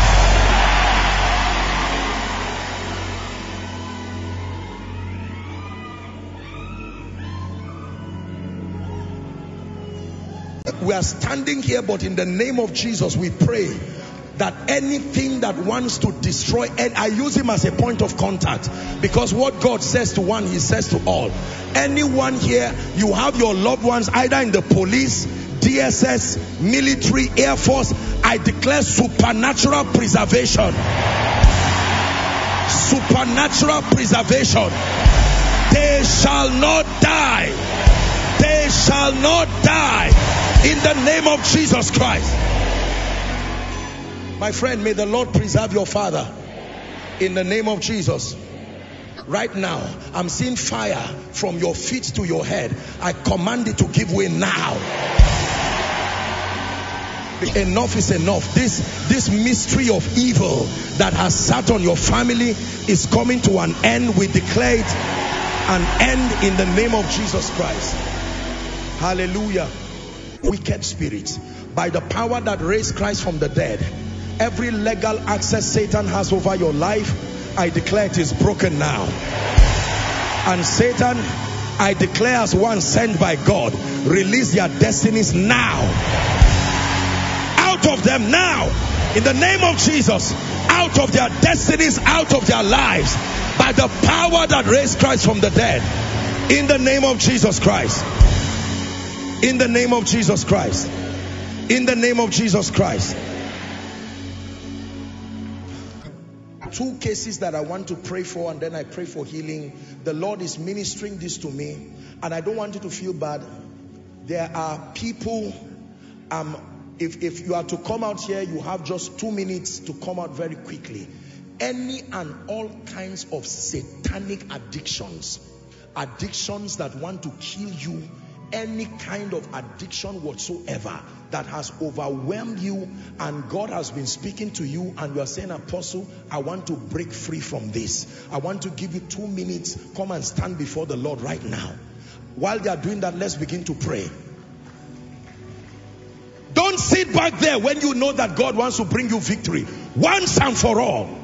We are standing here, but in the name of Jesus, we pray that anything that wants to destroy, and I use him as a point of contact because what God says to one, he says to all. Anyone here, you have your loved ones either in the police, DSS, military, air force. I declare supernatural preservation. Supernatural preservation. They shall not die. They shall not die in the name of Jesus Christ. My friend, may the Lord preserve your father in the name of Jesus. Right now, I'm seeing fire from your feet to your head. I command it to give way now. Enough is enough. This, this mystery of evil that has sat on your family is coming to an end. We declare it an end in the name of Jesus Christ. Hallelujah. Wicked spirits, by the power that raised Christ from the dead, every legal access Satan has over your life, I declare it is broken now. And Satan, I declare as one sent by God, release their destinies now. Out of them now. In the name of Jesus. Out of their destinies, out of their lives. By the power that raised Christ from the dead. In the name of Jesus Christ. In the name of Jesus Christ. In the name of Jesus Christ. Two cases that I want to pray for and then I pray for healing. The Lord is ministering this to me and I don't want you to feel bad. There are people, um, if, if you are to come out here, you have just two minutes to come out very quickly. Any and all kinds of satanic addictions, addictions that want to kill you, any kind of addiction whatsoever that has overwhelmed you and God has been speaking to you and you are saying, Apostle, I want to break free from this. I want to give you two minutes. Come and stand before the Lord right now. While they are doing that, let's begin to pray. Sit back there when you know that God wants to bring you victory once and for all.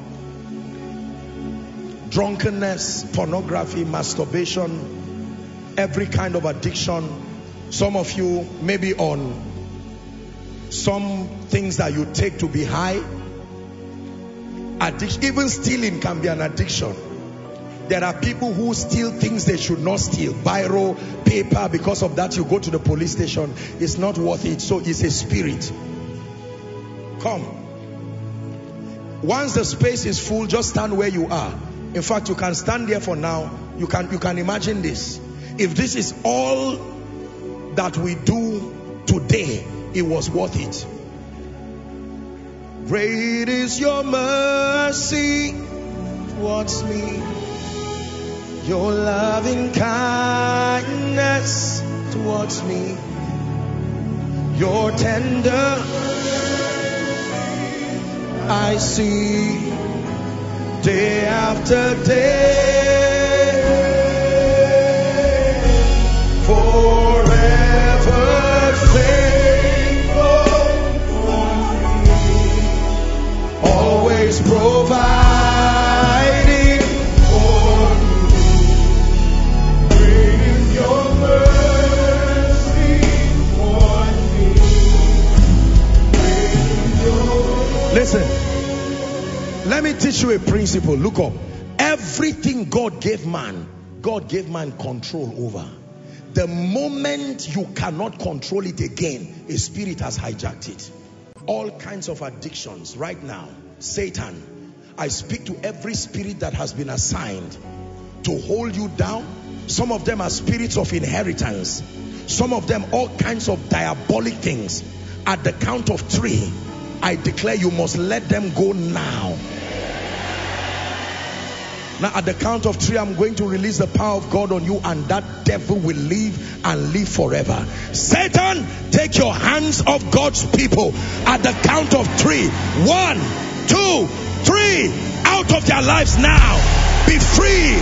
Drunkenness, pornography, masturbation, every kind of addiction. Some of you maybe on some things that you take to be high. Addiction, even stealing can be an addiction. There are people who steal things they should not steal. Biro, paper, because of that you go to the police station. It's not worth it. So it's a spirit. Come. Once the space is full, just stand where you are. In fact, you can stand there for now. You can, you can imagine this. If this is all that we do today, it was worth it. Great is your mercy towards me, your loving kindness towards me, your tender I see day after day. Forever faithful. Always providing let me teach you a principle. Look up. Everything God gave man, God gave man control over. The moment you cannot control it again, a spirit has hijacked it. All kinds of addictions right now. Satan, I speak to every spirit that has been assigned to hold you down. Some of them are spirits of inheritance. Some of them all kinds of diabolic things. At the count of three, I declare you must let them go now. Now, at the count of three, I'm going to release the power of God on you, and that devil will leave and live forever. Satan, take your hands off God's people at the count of three. One, two, three. Out of their lives now. Be free.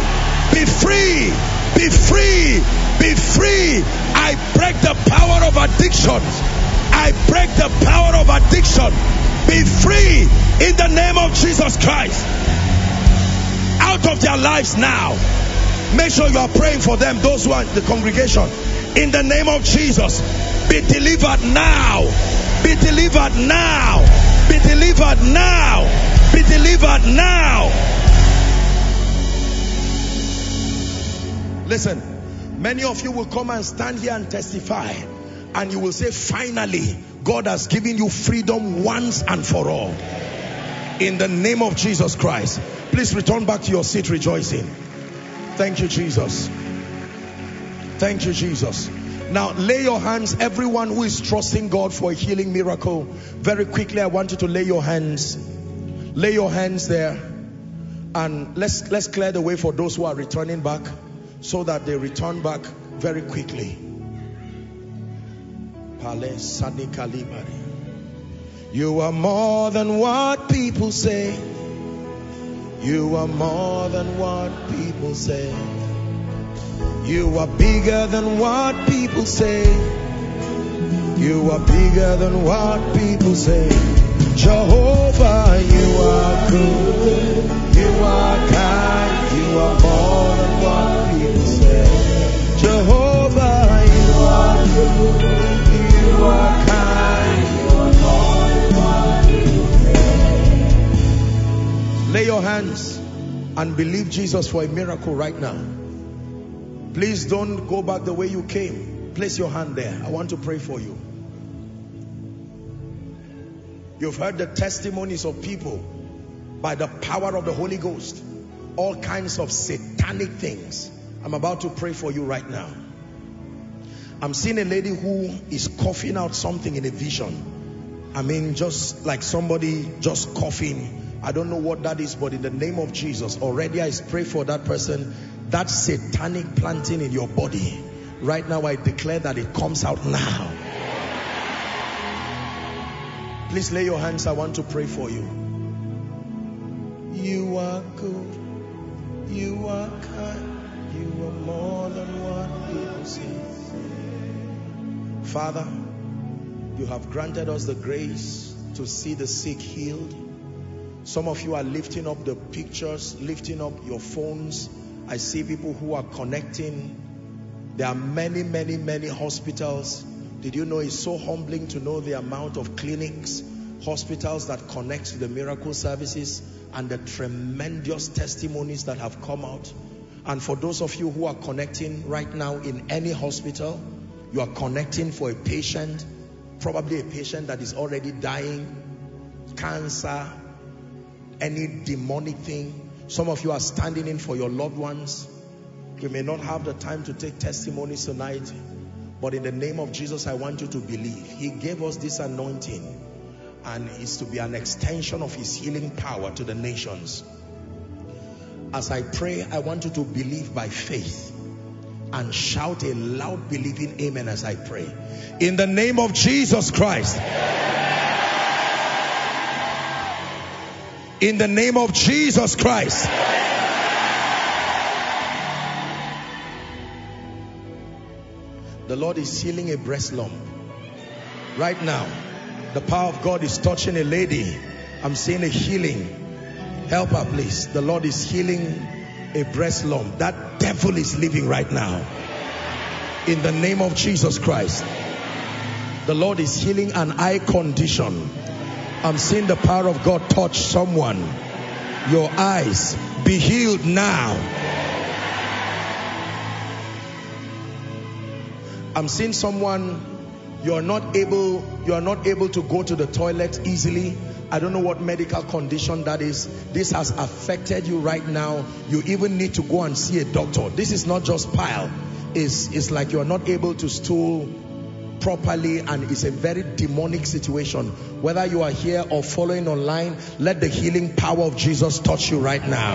Be free. Be free. Be free. I break the power of addictions. I break the power of addiction. Be free in the name of Jesus Christ out of their lives now. Make sure you are praying for them, those who are in the congregation. In the name of Jesus, Be delivered now. Be delivered now. Be delivered now. Be delivered now. Listen, many of you will come and stand here and testify and you will say, finally, God has given you freedom once and for all. In the name of Jesus Christ. Please return back to your seat rejoicing. Thank you, Jesus. Thank you, Jesus. Now lay your hands, everyone who is trusting God for a healing miracle. Very quickly, I want you to lay your hands. Lay your hands there. And let's let's clear the way for those who are returning back so that they return back very quickly. You are more than what people say. You are more than what people say. You are bigger than what people say. You are bigger than what people say. Jehovah, you are good. You are kind. You are more than what people say. Jehovah, you are good. You are Lay your hands and believe Jesus for a miracle right now. Please don't go back the way you came. Place your hand there. I want to pray for you. You've heard the testimonies of people by the power of the Holy Ghost. All kinds of satanic things. I'm about to pray for you right now. I'm seeing a lady who is coughing out something in a vision. I mean, just like somebody just coughing. I don't know what that is, but in the name of Jesus, already I pray for that person. That satanic planting in your body. Right now, I declare that it comes out now. Please lay your hands. I want to pray for you. You are good. You are kind. You are more than what people see. Father, you have granted us the grace to see the sick healed. Some of you are lifting up the pictures, lifting up your phones. I see people who are connecting. There are many, many, many hospitals did you know it's so humbling to know the amount of clinics, hospitals that connect to the miracle services and the tremendous testimonies that have come out. And for those of you who are connecting right now in any hospital, you are connecting for a patient, probably a patient that is already dying, cancer, any demonic thing. Some of you are standing in for your loved ones. You may not have the time to take testimonies tonight, but in the name of Jesus, I want you to believe. He gave us this anointing and is to be an extension of his healing power to the nations. As I pray, I want you to believe by faith and shout a loud believing amen as I pray. In the name of Jesus Christ. In the name of Jesus Christ. The Lord is healing a breast lump. Right now, the power of God is touching a lady. I'm seeing a healing. Help her, please. The Lord is healing a breast lump. That devil is living right now. In the name of Jesus Christ. The Lord is healing an eye condition. I'm seeing the power of God touch someone. Your eyes be healed now. I'm seeing someone you are not able you are not able to go to the toilet easily. I don't know what medical condition that is. This has affected you right now. You even need to go and see a doctor. This is not just pile. It's, it's like you are not able to stool properly and it's a very demonic situation. Whether you are here or following online let the healing power of Jesus touch you right now.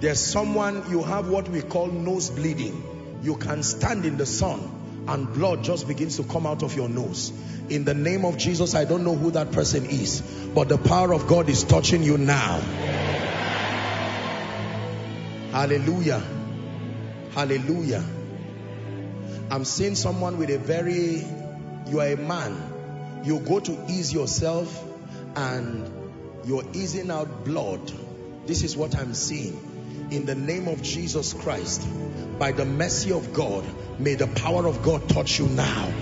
There's someone you have what we call nose bleeding. You can stand in the sun and blood just begins to come out of your nose. In the name of Jesus I don't know who that person is but the power of God is touching you now. Hallelujah hallelujah I'm seeing someone with a very you are a man you go to ease yourself and you're easing out blood this is what I'm seeing in the name of Jesus Christ, by the mercy of God, may the power of God touch you now.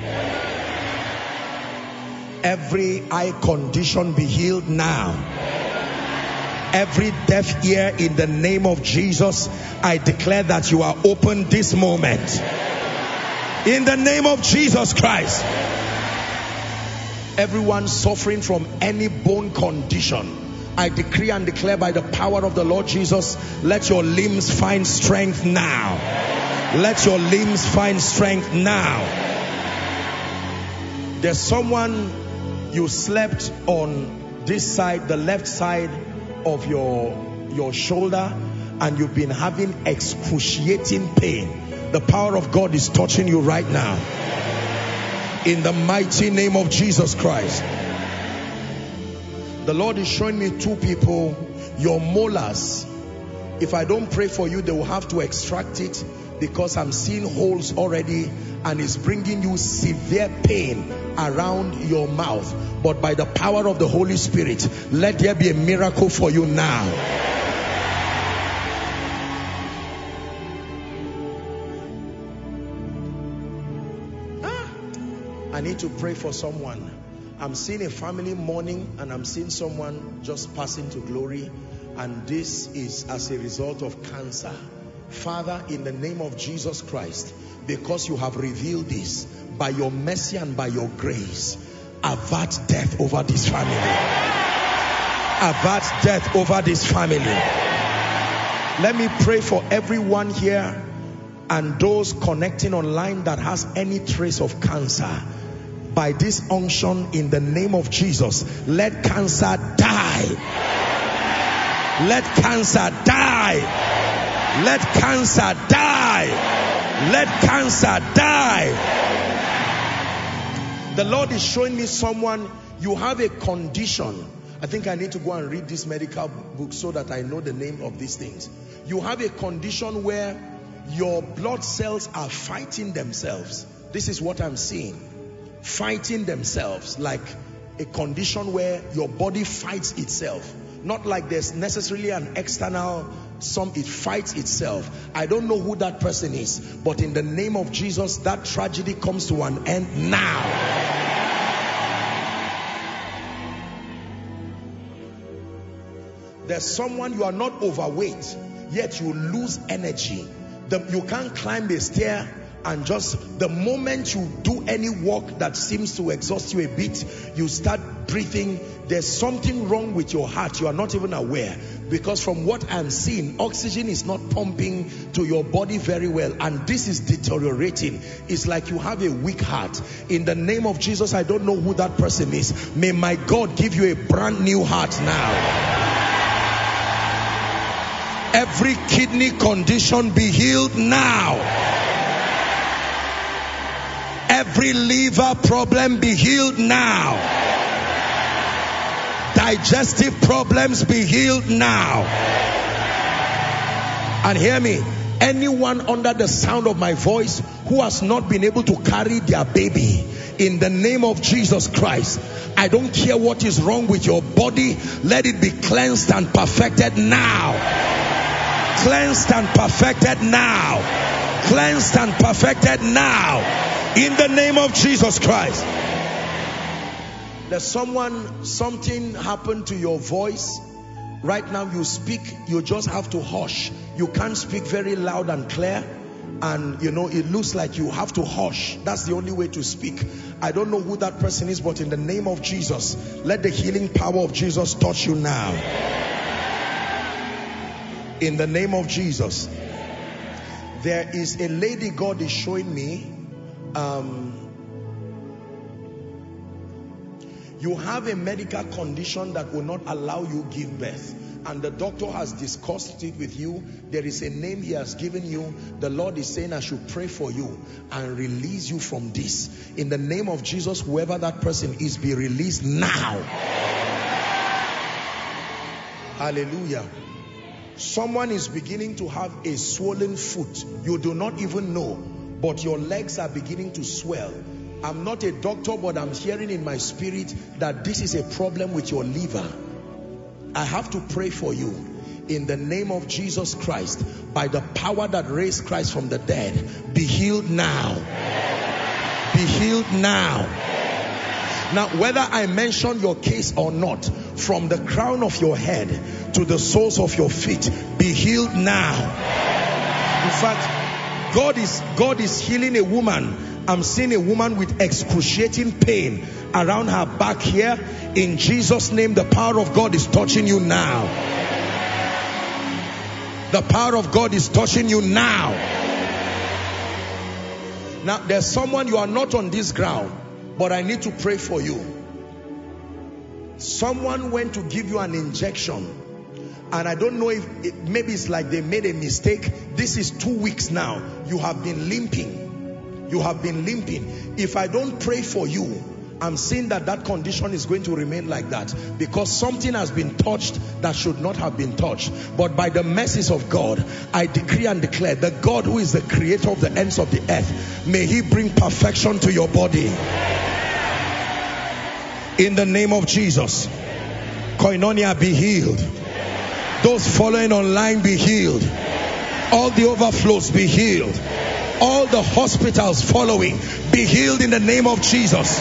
Every eye condition be healed now. Every deaf ear in the name of Jesus, I declare that you are open this moment. In the name of Jesus Christ. Everyone suffering from any bone condition, I decree and declare by the power of the Lord Jesus, let your limbs find strength now. Let your limbs find strength now. There's someone you slept on this side, the left side of your, your shoulder, and you've been having excruciating pain. The power of God is touching you right now. In the mighty name of Jesus Christ. The Lord is showing me two people, your molars. If I don't pray for you, they will have to extract it because I'm seeing holes already and it's bringing you severe pain around your mouth. But by the power of the Holy Spirit, let there be a miracle for you now. Ah, I need to pray for someone. I'm seeing a family mourning and I'm seeing someone just passing to glory and this is as a result of cancer. Father, in the name of Jesus Christ, because you have revealed this, by your mercy and by your grace, avert death over this family. Avert death over this family. Let me pray for everyone here and those connecting online that has any trace of cancer by this unction in the name of Jesus, let cancer die. Let cancer die. Let cancer die. Let cancer die. The Lord is showing me someone, you have a condition. I think I need to go and read this medical book so that I know the name of these things. You have a condition where your blood cells are fighting themselves. This is what I'm seeing fighting themselves like a condition where your body fights itself not like there's necessarily an external some it fights itself. I don't know who that person is but in the name of jesus that tragedy comes to an end now. There's someone you are not overweight yet you lose energy. The, you can't climb a stair and just the moment you do any work that seems to exhaust you a bit you start breathing. There's something wrong with your heart. You are not even aware. Because from what i'm seeing oxygen is not pumping to your body very well and this is deteriorating. It's like you have a weak heart. In the name of jesus i don't know who that person is. May my god give you a brand new heart now. Every kidney condition be healed now Every liver problem be healed now. Digestive problems be healed now. And hear me, anyone under the sound of my voice who has not been able to carry their baby in the name of Jesus Christ. I don't care what is wrong with your body. Let it be cleansed and perfected now. Cleansed and perfected now. Cleansed and perfected now in the name of Jesus Christ. There's someone, something happened to your voice. Right now you speak, you just have to hush. You can't speak very loud and clear. And you know, it looks like you have to hush. That's the only way to speak. I don't know who that person is, but in the name of Jesus, let the healing power of Jesus touch you now. In the name of Jesus. There is a lady God is showing me um, you have a medical condition that will not allow you give birth and the doctor has discussed it with you. There is a name he has given you. The lord is saying i should pray for you and release you from this. In the name of jesus whoever that person is be released now. Hallelujah. Someone is beginning to have a swollen foot. You do not even know but your legs are beginning to swell. I'm not a doctor, but I'm hearing in my spirit that this is a problem with your liver. I have to pray for you. in the name of Jesus Christ, by the power that raised Christ from the dead, be healed now. Be healed now. Now, whether I mention your case or not, from the crown of your head to the soles of your feet, be healed now. In fact, God is God is healing a woman. I'm seeing a woman with excruciating pain around her back here. In Jesus' name, the power of God is touching you now. The power of God is touching you now. Now, there's someone you are not on this ground, but I need to pray for you. Someone went to give you an injection, and I don't know if it, maybe it's like they made a mistake. This is two weeks now. You have been limping. You have been limping. If I don't pray for you, I'm seeing that that condition is going to remain like that because something has been touched that should not have been touched. But by the mercies of God, I decree and declare the God who is the creator of the ends of the earth, may he bring perfection to your body. In the name of Jesus. Koinonia be healed. Those following online be healed. All the overflows be healed. All the hospitals following be healed in the name of Jesus.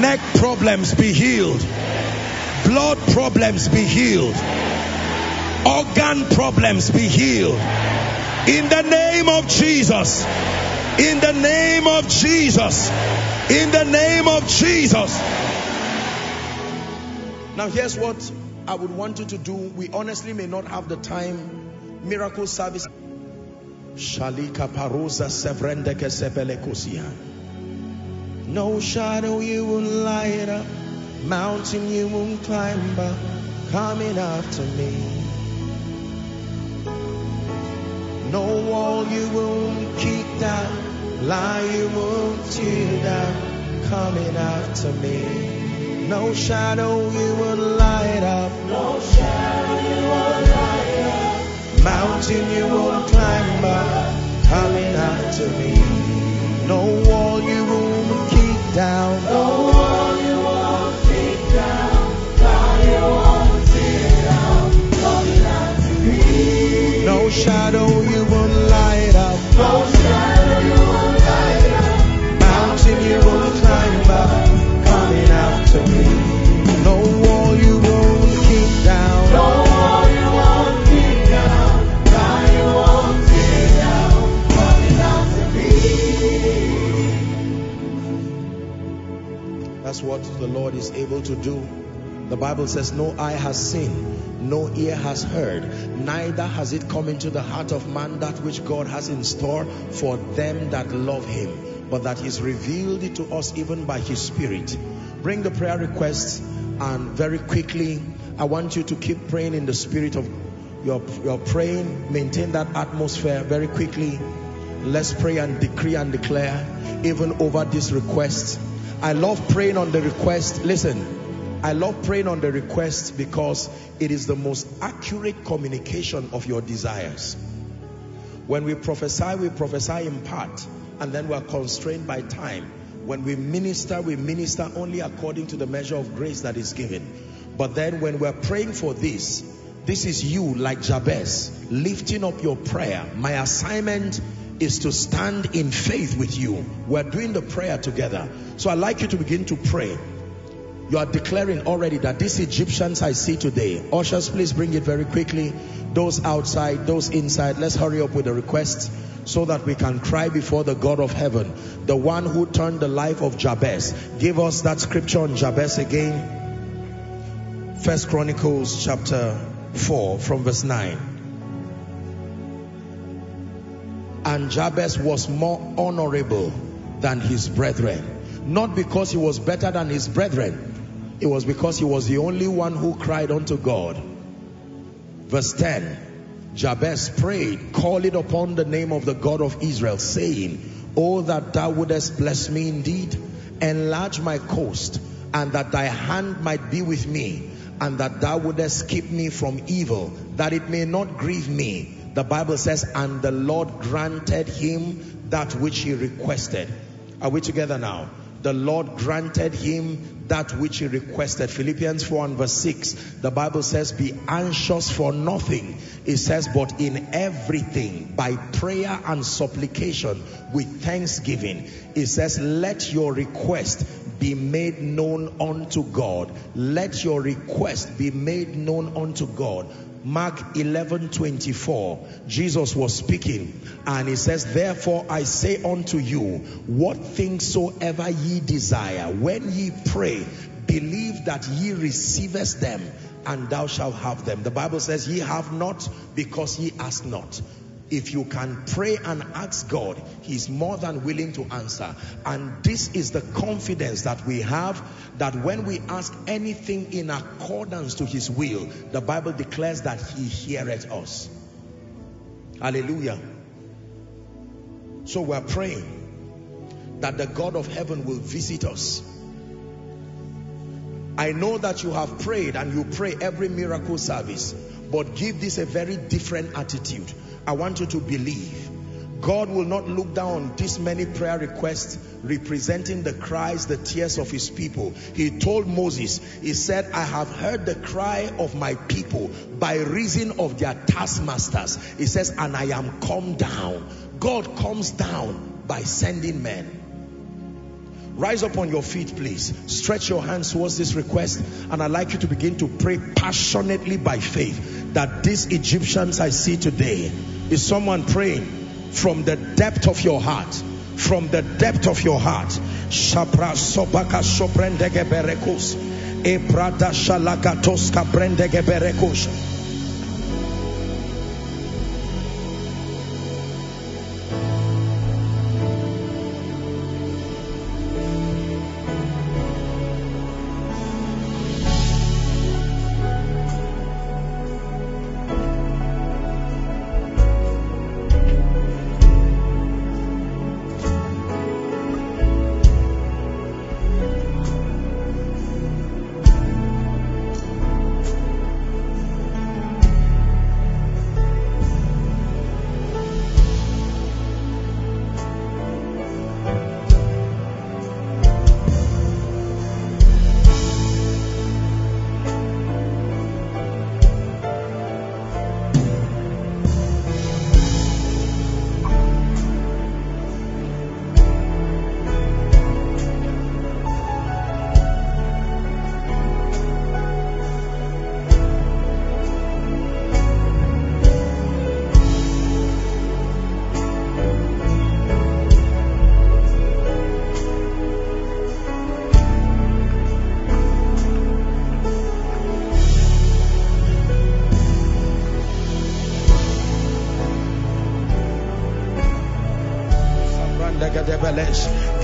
Neck problems be healed. Blood problems be healed. Organ problems be healed. In the name of Jesus. In the name of Jesus. In the name of Jesus. Now, here's what I would want you to do. We honestly may not have the time. Miracle service. Shalika sevrendeke. No shadow you won't light up, mountain you won't climb up, coming after me. No wall you won't kick down, lie you won't tear down, coming after me. No shadow you will light up, No shadow you will light up, mountain you won't climb up, coming after me. No wall you won't kick down. no wall you won't kick down, lie you won't tear down, coming after me. No shadow you will light up. No shadow What the Lord is able to do. The Bible says, No eye has seen, no ear has heard, neither has it come into the heart of man that which God has in store for them that love him, but that he's revealed it to us even by his spirit. Bring the prayer requests and very quickly, I want you to keep praying in the spirit of your, your praying, maintain that atmosphere very quickly. Let's pray and decree and declare even over these requests. I love praying on the request. Listen, I love praying on the request because it is the most accurate communication of your desires. When we prophesy, we prophesy in part and then we are constrained by time. When we minister, we minister only according to the measure of grace that is given. But then when we're praying for this, this is you like Jabez lifting up your prayer. My assignment is to stand in faith with you. We're doing the prayer together. So I'd like you to begin to pray. You are declaring already that these Egyptians I see today, ushers, please bring it very quickly. Those outside, those inside, let's hurry up with the requests so that we can cry before the God of heaven, the one who turned the life of Jabez. Give us that scripture on Jabez again. First Chronicles chapter 4 from verse 9. And Jabez was more honorable than his brethren. Not because he was better than his brethren. It was because he was the only one who cried unto God. Verse 10. Jabez prayed, calling upon the name of the God of Israel, saying, Oh, that thou wouldest bless me indeed, enlarge my coast, and that thy hand might be with me, and that thou wouldest keep me from evil, that it may not grieve me. The Bible says, and the Lord granted him that which he requested. Are we together now? the Lord granted him that which he requested. Philippians 4 and verse 6, the Bible says, Be anxious for nothing. It says, But in everything, by prayer and supplication, with thanksgiving, it says, Let your request be made known unto God. Let your request be made known unto God. Mark 11 24, Jesus was speaking and he says, Therefore I say unto you, what things soever ye desire, when ye pray, believe that ye receivest them and thou shalt have them. The Bible says, Ye have not because ye ask not if you can pray and ask God, He's more than willing to answer. And this is the confidence that we have that when we ask anything in accordance to His will, the Bible declares that He heareth us. Hallelujah. So we're praying that the God of heaven will visit us. I know that you have prayed and you pray every miracle service, but give this a very different attitude. I want you to believe God will not look down on this many prayer requests representing the cries, the tears of his people. He told Moses, he said, I have heard the cry of my people by reason of their taskmasters. He says, and I am come down. God comes down by sending men. Rise up on your feet, please. Stretch your hands towards this request. And I'd like you to begin to pray passionately by faith that these Egyptians I see today is someone praying from the depth of your heart. From the depth of your heart. Shapra.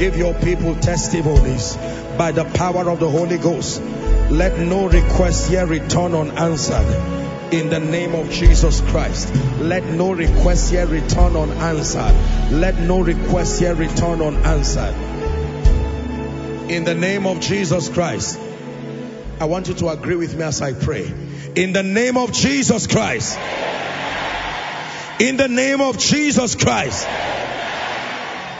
Give your people testimonies by the power of the Holy Ghost. Let no request here return unanswered. In the name of Jesus Christ. Let no request here return unanswered. Let no request here return unanswered. In the name of Jesus Christ. I want you to agree with me as I pray. In the name of Jesus Christ. In the name of Jesus Christ.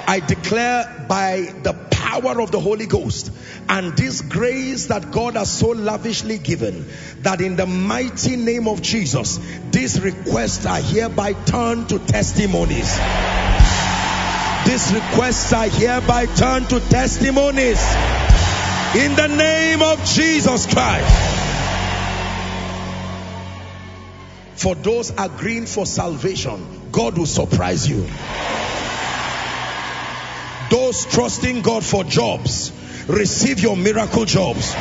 I declare by the power of the Holy Ghost and this grace that God has so lavishly given that in the mighty name of Jesus, these requests are hereby turned to testimonies. These requests are hereby turned to testimonies. In the name of Jesus Christ. For those agreeing for salvation, God will surprise you. Those trusting God for jobs, receive your miracle jobs.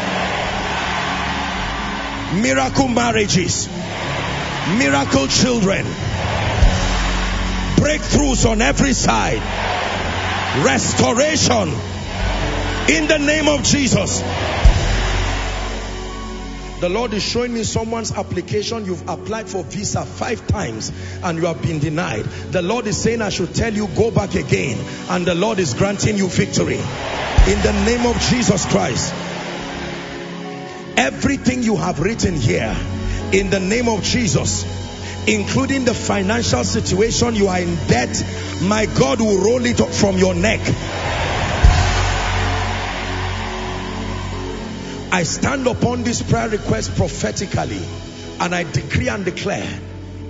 Miracle marriages. Miracle children. Breakthroughs on every side. Restoration. In the name of Jesus. The Lord is showing me someone's application. You've applied for visa five times and you have been denied. The Lord is saying, I should tell you, go back again. And the Lord is granting you victory. In the name of Jesus Christ. Everything you have written here, in the name of Jesus, including the financial situation you are in debt, my God will roll it up from your neck. I stand upon this prayer request prophetically and I decree and declare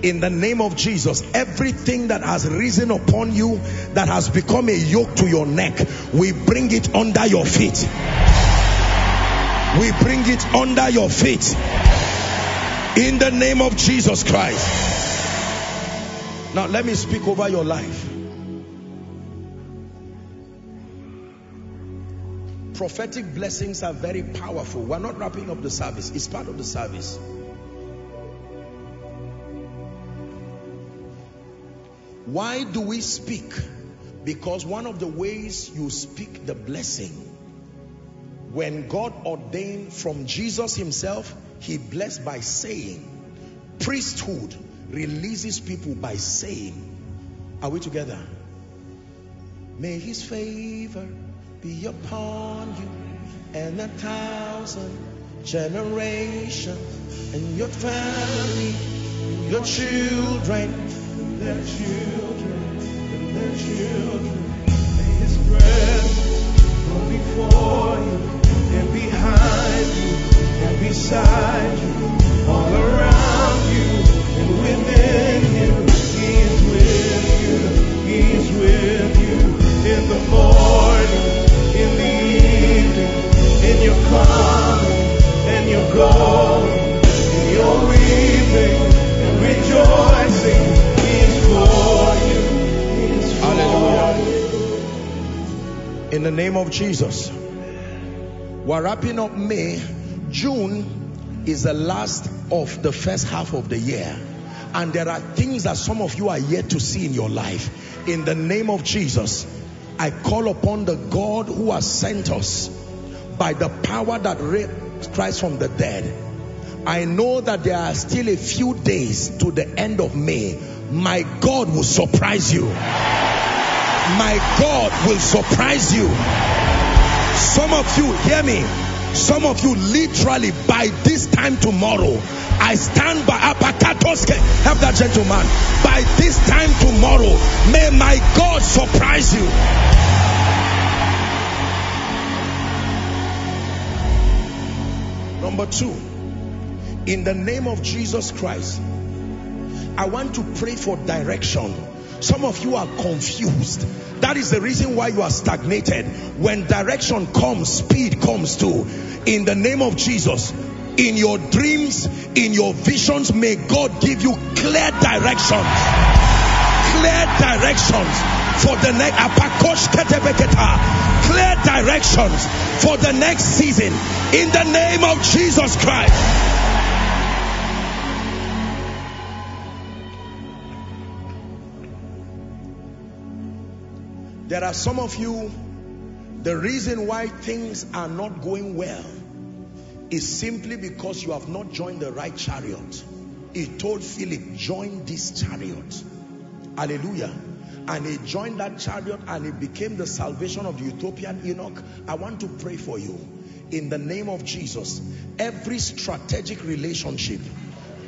in the name of Jesus everything that has risen upon you that has become a yoke to your neck we bring it under your feet. We bring it under your feet. In the name of Jesus Christ. Now let me speak over your life prophetic blessings are very powerful. We're not wrapping up the service. It's part of the service. Why do we speak? Because one of the ways you speak the blessing when God ordained from Jesus himself he blessed by saying priesthood releases people by saying. Are we together? May his favor be upon you and a thousand generations and your family your children their children and their children. May His presence go before you and behind you and beside you, all around you and within you. He is with you. He is with you in the morning, in your coming and your going, in your weeping and rejoicing. He is for you. He is for Hallelujah. you. in the name of Jesus. We're wrapping up May. June is the last of the first half of the year. And there are things that some of you are yet to see in your life. In the name of Jesus, I call upon the God who has sent us by the power that raised Christ from the dead. I know that there are still a few days to the end of May. My God will surprise you. My God will surprise you. Some of you, hear me. Some of you literally by this time tomorrow, I stand by Apakatoske. Help that gentleman. By this time tomorrow, may my God surprise you. Number two, in the name of Jesus Christ, I want to pray for direction. Some of you are confused. That is the reason why you are stagnated. When direction comes, speed comes too. In the name of Jesus, in your dreams, in your visions, may God give you clear directions. Clear directions for the next clear directions for the next season in the name of Jesus Christ. There are some of you, the reason why things are not going well is simply because you have not joined the right chariot. He told Philip, join this chariot. Hallelujah. And he joined that chariot and it became the salvation of the Ethiopian eunuch. I want to pray for you. In the name of Jesus, every strategic relationship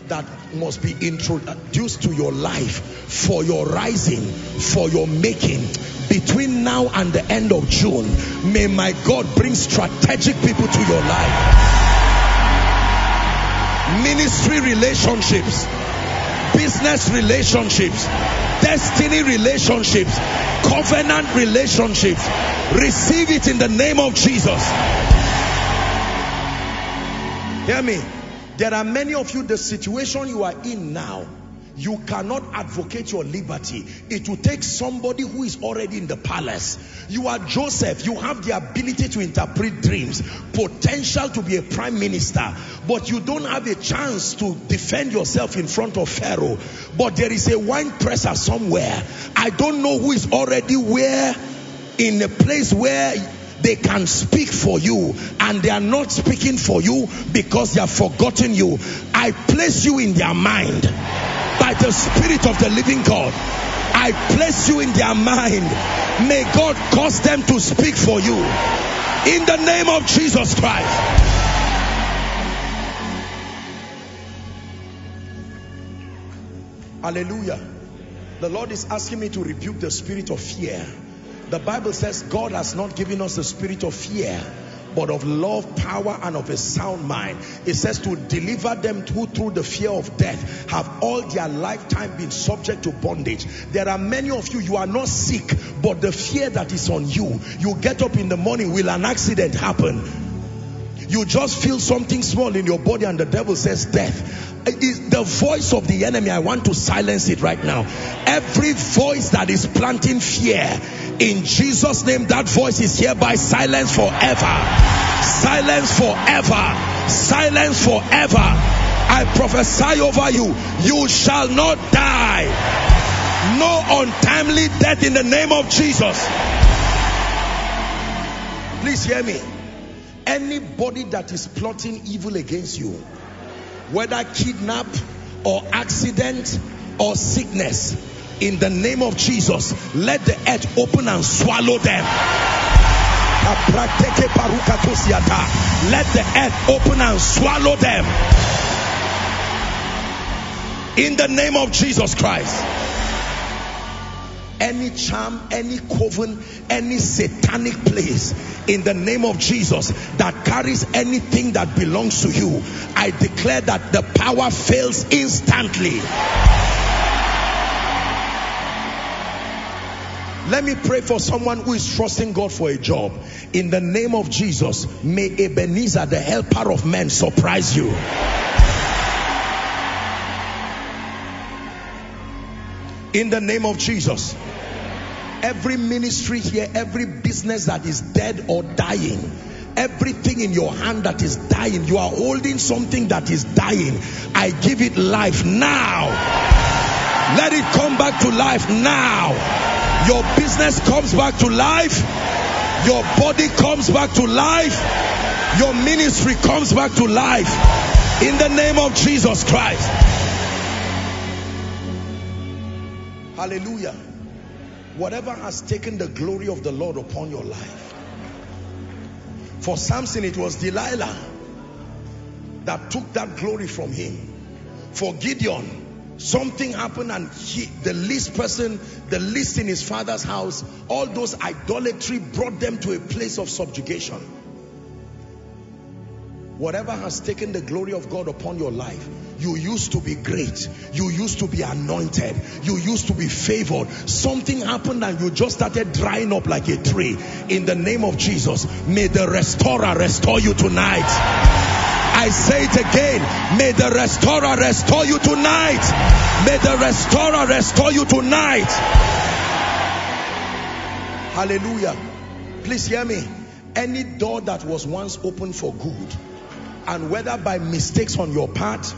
that must be introduced to your life for your rising, for your making between now and the end of June. May my God bring strategic people to your life. Ministry relationships, business relationships, destiny relationships, covenant relationships. Receive it in the name of Jesus. Hear me. There are many of you, the situation you are in now, you cannot advocate your liberty. It will take somebody who is already in the palace. You are Joseph. You have the ability to interpret dreams, potential to be a prime minister, but you don't have a chance to defend yourself in front of Pharaoh. But there is a wine presser somewhere. I don't know who is already where in a place where they can speak for you and they are not speaking for you because they have forgotten you. I place you in their mind by the Spirit of the living God. I place you in their mind. May God cause them to speak for you. In the name of Jesus Christ. Hallelujah. The Lord is asking me to rebuke the spirit of fear. The Bible says God has not given us the spirit of fear, but of love, power, and of a sound mind. It says to deliver them who through the fear of death have all their lifetime been subject to bondage. There are many of you, you are not sick, but the fear that is on you, you get up in the morning, will an accident happen? You just feel something small in your body and the devil says death. Is the voice of the enemy. I want to silence it right now. Every voice that is planting fear in Jesus name, that voice is hereby silenced forever. Silence forever. Silence forever. I prophesy over you. You shall not die. No untimely death in the name of Jesus. Please hear me. Anybody that is plotting evil against you, whether kidnap or accident or sickness, in the name of Jesus, let the earth open and swallow them. Let the earth open and swallow them. In the name of Jesus Christ any charm, any coven, any satanic place in the name of Jesus that carries anything that belongs to you, I declare that the power fails instantly. Let me pray for someone who is trusting God for a job. In the name of Jesus, may Ebenezer, the helper of men, surprise you. In the name of Jesus. Every ministry here, every business that is dead or dying, everything in your hand that is dying, you are holding something that is dying. I give it life now. Let it come back to life now. Your business comes back to life. Your body comes back to life. Your ministry comes back to life. In the name of Jesus Christ. Hallelujah. Whatever has taken the glory of the Lord upon your life. For Samson, it was Delilah that took that glory from him. For Gideon, something happened and he, the least person, the least in his father's house, all those idolatry brought them to a place of subjugation. Whatever has taken the glory of God upon your life, you used to be great. You used to be anointed. You used to be favored. Something happened and you just started drying up like a tree. In the name of Jesus, may the restorer restore you tonight. I say it again. May the restorer restore you tonight. May the restorer restore you tonight. Hallelujah. Please hear me. Any door that was once open for good, and whether by mistakes on your part,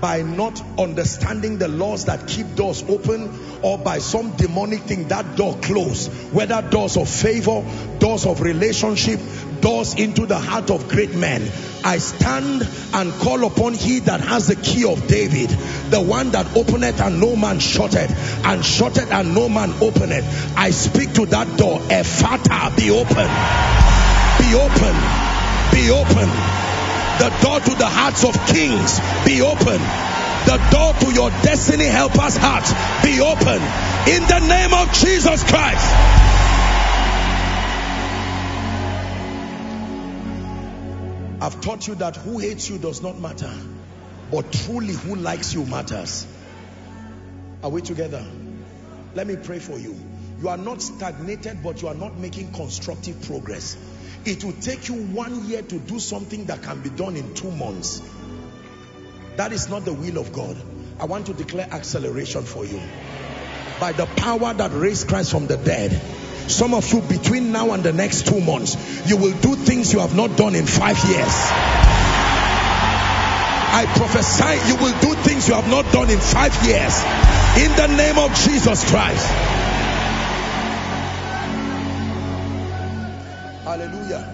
by not understanding the laws that keep doors open, or by some demonic thing, that door closed. Whether doors of favor, doors of relationship, doors into the heart of great men. I stand and call upon he that has the key of David, the one that openeth and no man shutteth, and shutteth and no man openeth. I speak to that door, Ephphatha, be open, be open, be open. The door to the hearts of kings, be open. The door to your destiny helpers' hearts, be open. In the name of Jesus Christ. I've taught you that who hates you does not matter, but truly who likes you matters. Are we together? Let me pray for you. You are not stagnated, but you are not making constructive progress. It will take you one year to do something that can be done in two months. That is not the will of God. I want to declare acceleration for you. By the power that raised Christ from the dead, some of you between now and the next two months, you will do things you have not done in five years. I prophesy you will do things you have not done in five years. In the name of Jesus Christ. Hallelujah.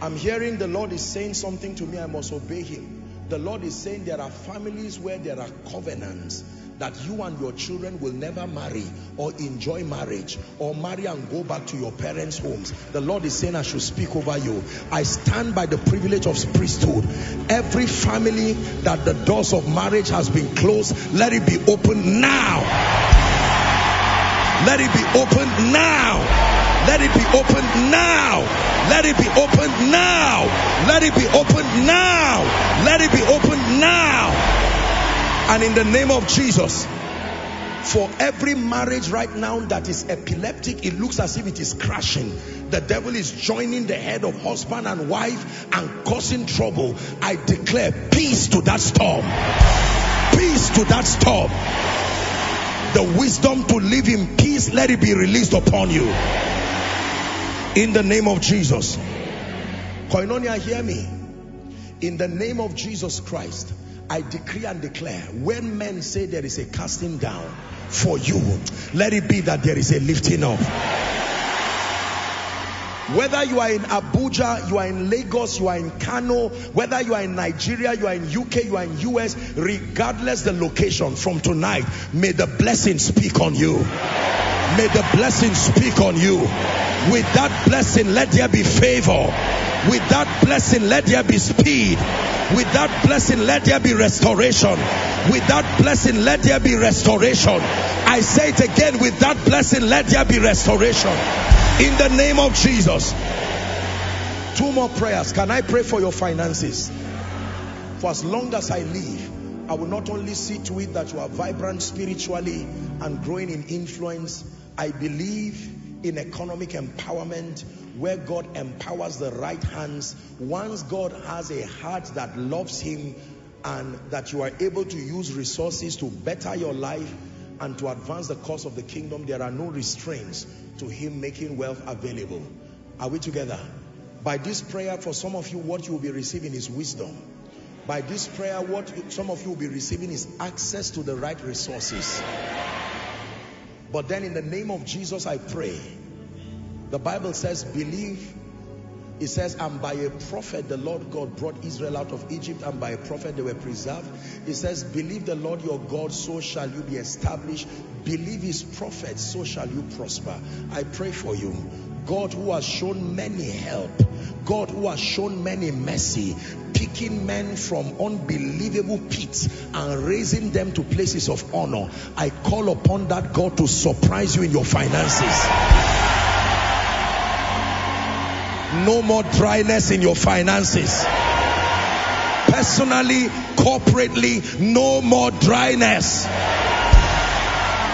I'm hearing the Lord is saying something to me. I must obey him. The Lord is saying there are families where there are covenants that you and your children will never marry or enjoy marriage or marry and go back to your parents' homes. The Lord is saying I should speak over you. I stand by the privilege of priesthood. Every family that the doors of marriage has been closed, let it be open now. Let it be open now. Let it be open now. Let it be open now. Let it be opened now. Let it be opened now. And in the name of Jesus, for every marriage right now that is epileptic, it looks as if it is crashing. The devil is joining the head of husband and wife and causing trouble. I declare peace to that storm. Peace to that storm. The wisdom to live in peace, let it be released upon you. In the name of Jesus. Koinonia, hear me. In the name of Jesus Christ, I decree and declare when men say there is a casting down for you, let it be that there is a lifting up. Whether you are in Abuja, you are in Lagos, you are in Kano, whether you are in Nigeria, you are in UK, you are in US, regardless the location from tonight, may the blessing speak on you. May the blessing speak on you. With that blessing, let there be favor. With that blessing, let there be speed. With that blessing, let there be restoration. With that blessing, let there be restoration. I say it again, with that blessing, let there be restoration. In the name of Jesus. Two more prayers. Can I pray for your finances? For as long as I live, I will not only see to it that you are vibrant spiritually and growing in influence, I believe in economic empowerment where God empowers the right hands. Once God has a heart that loves him and that you are able to use resources to better your life and to advance the cause of the kingdom, there are no restraints to him making wealth available. Are we together? By this prayer, for some of you, what you will be receiving is wisdom. By this prayer, what you, some of you will be receiving is access to the right resources. But then in the name of Jesus, I pray. The Bible says, believe. It says, and by a prophet, the Lord God brought Israel out of Egypt, and by a prophet they were preserved. It says, believe the Lord your God, so shall you be established. Believe his prophet, so shall you prosper. I pray for you. God who has shown many help, God who has shown many mercy, picking men from unbelievable pits and raising them to places of honor. I call upon that God to surprise you in your finances. No more dryness in your finances. Personally, corporately, no more dryness.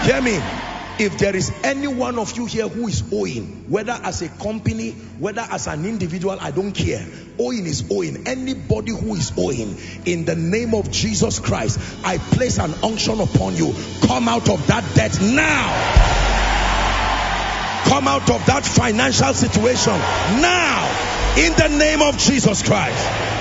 Hear me. If there is any one of you here who is owing, whether as a company, whether as an individual, I don't care. Owing is owing. Anybody who is owing, in the name of Jesus Christ, I place an unction upon you. Come out of that debt now come out of that financial situation now in the name of Jesus Christ.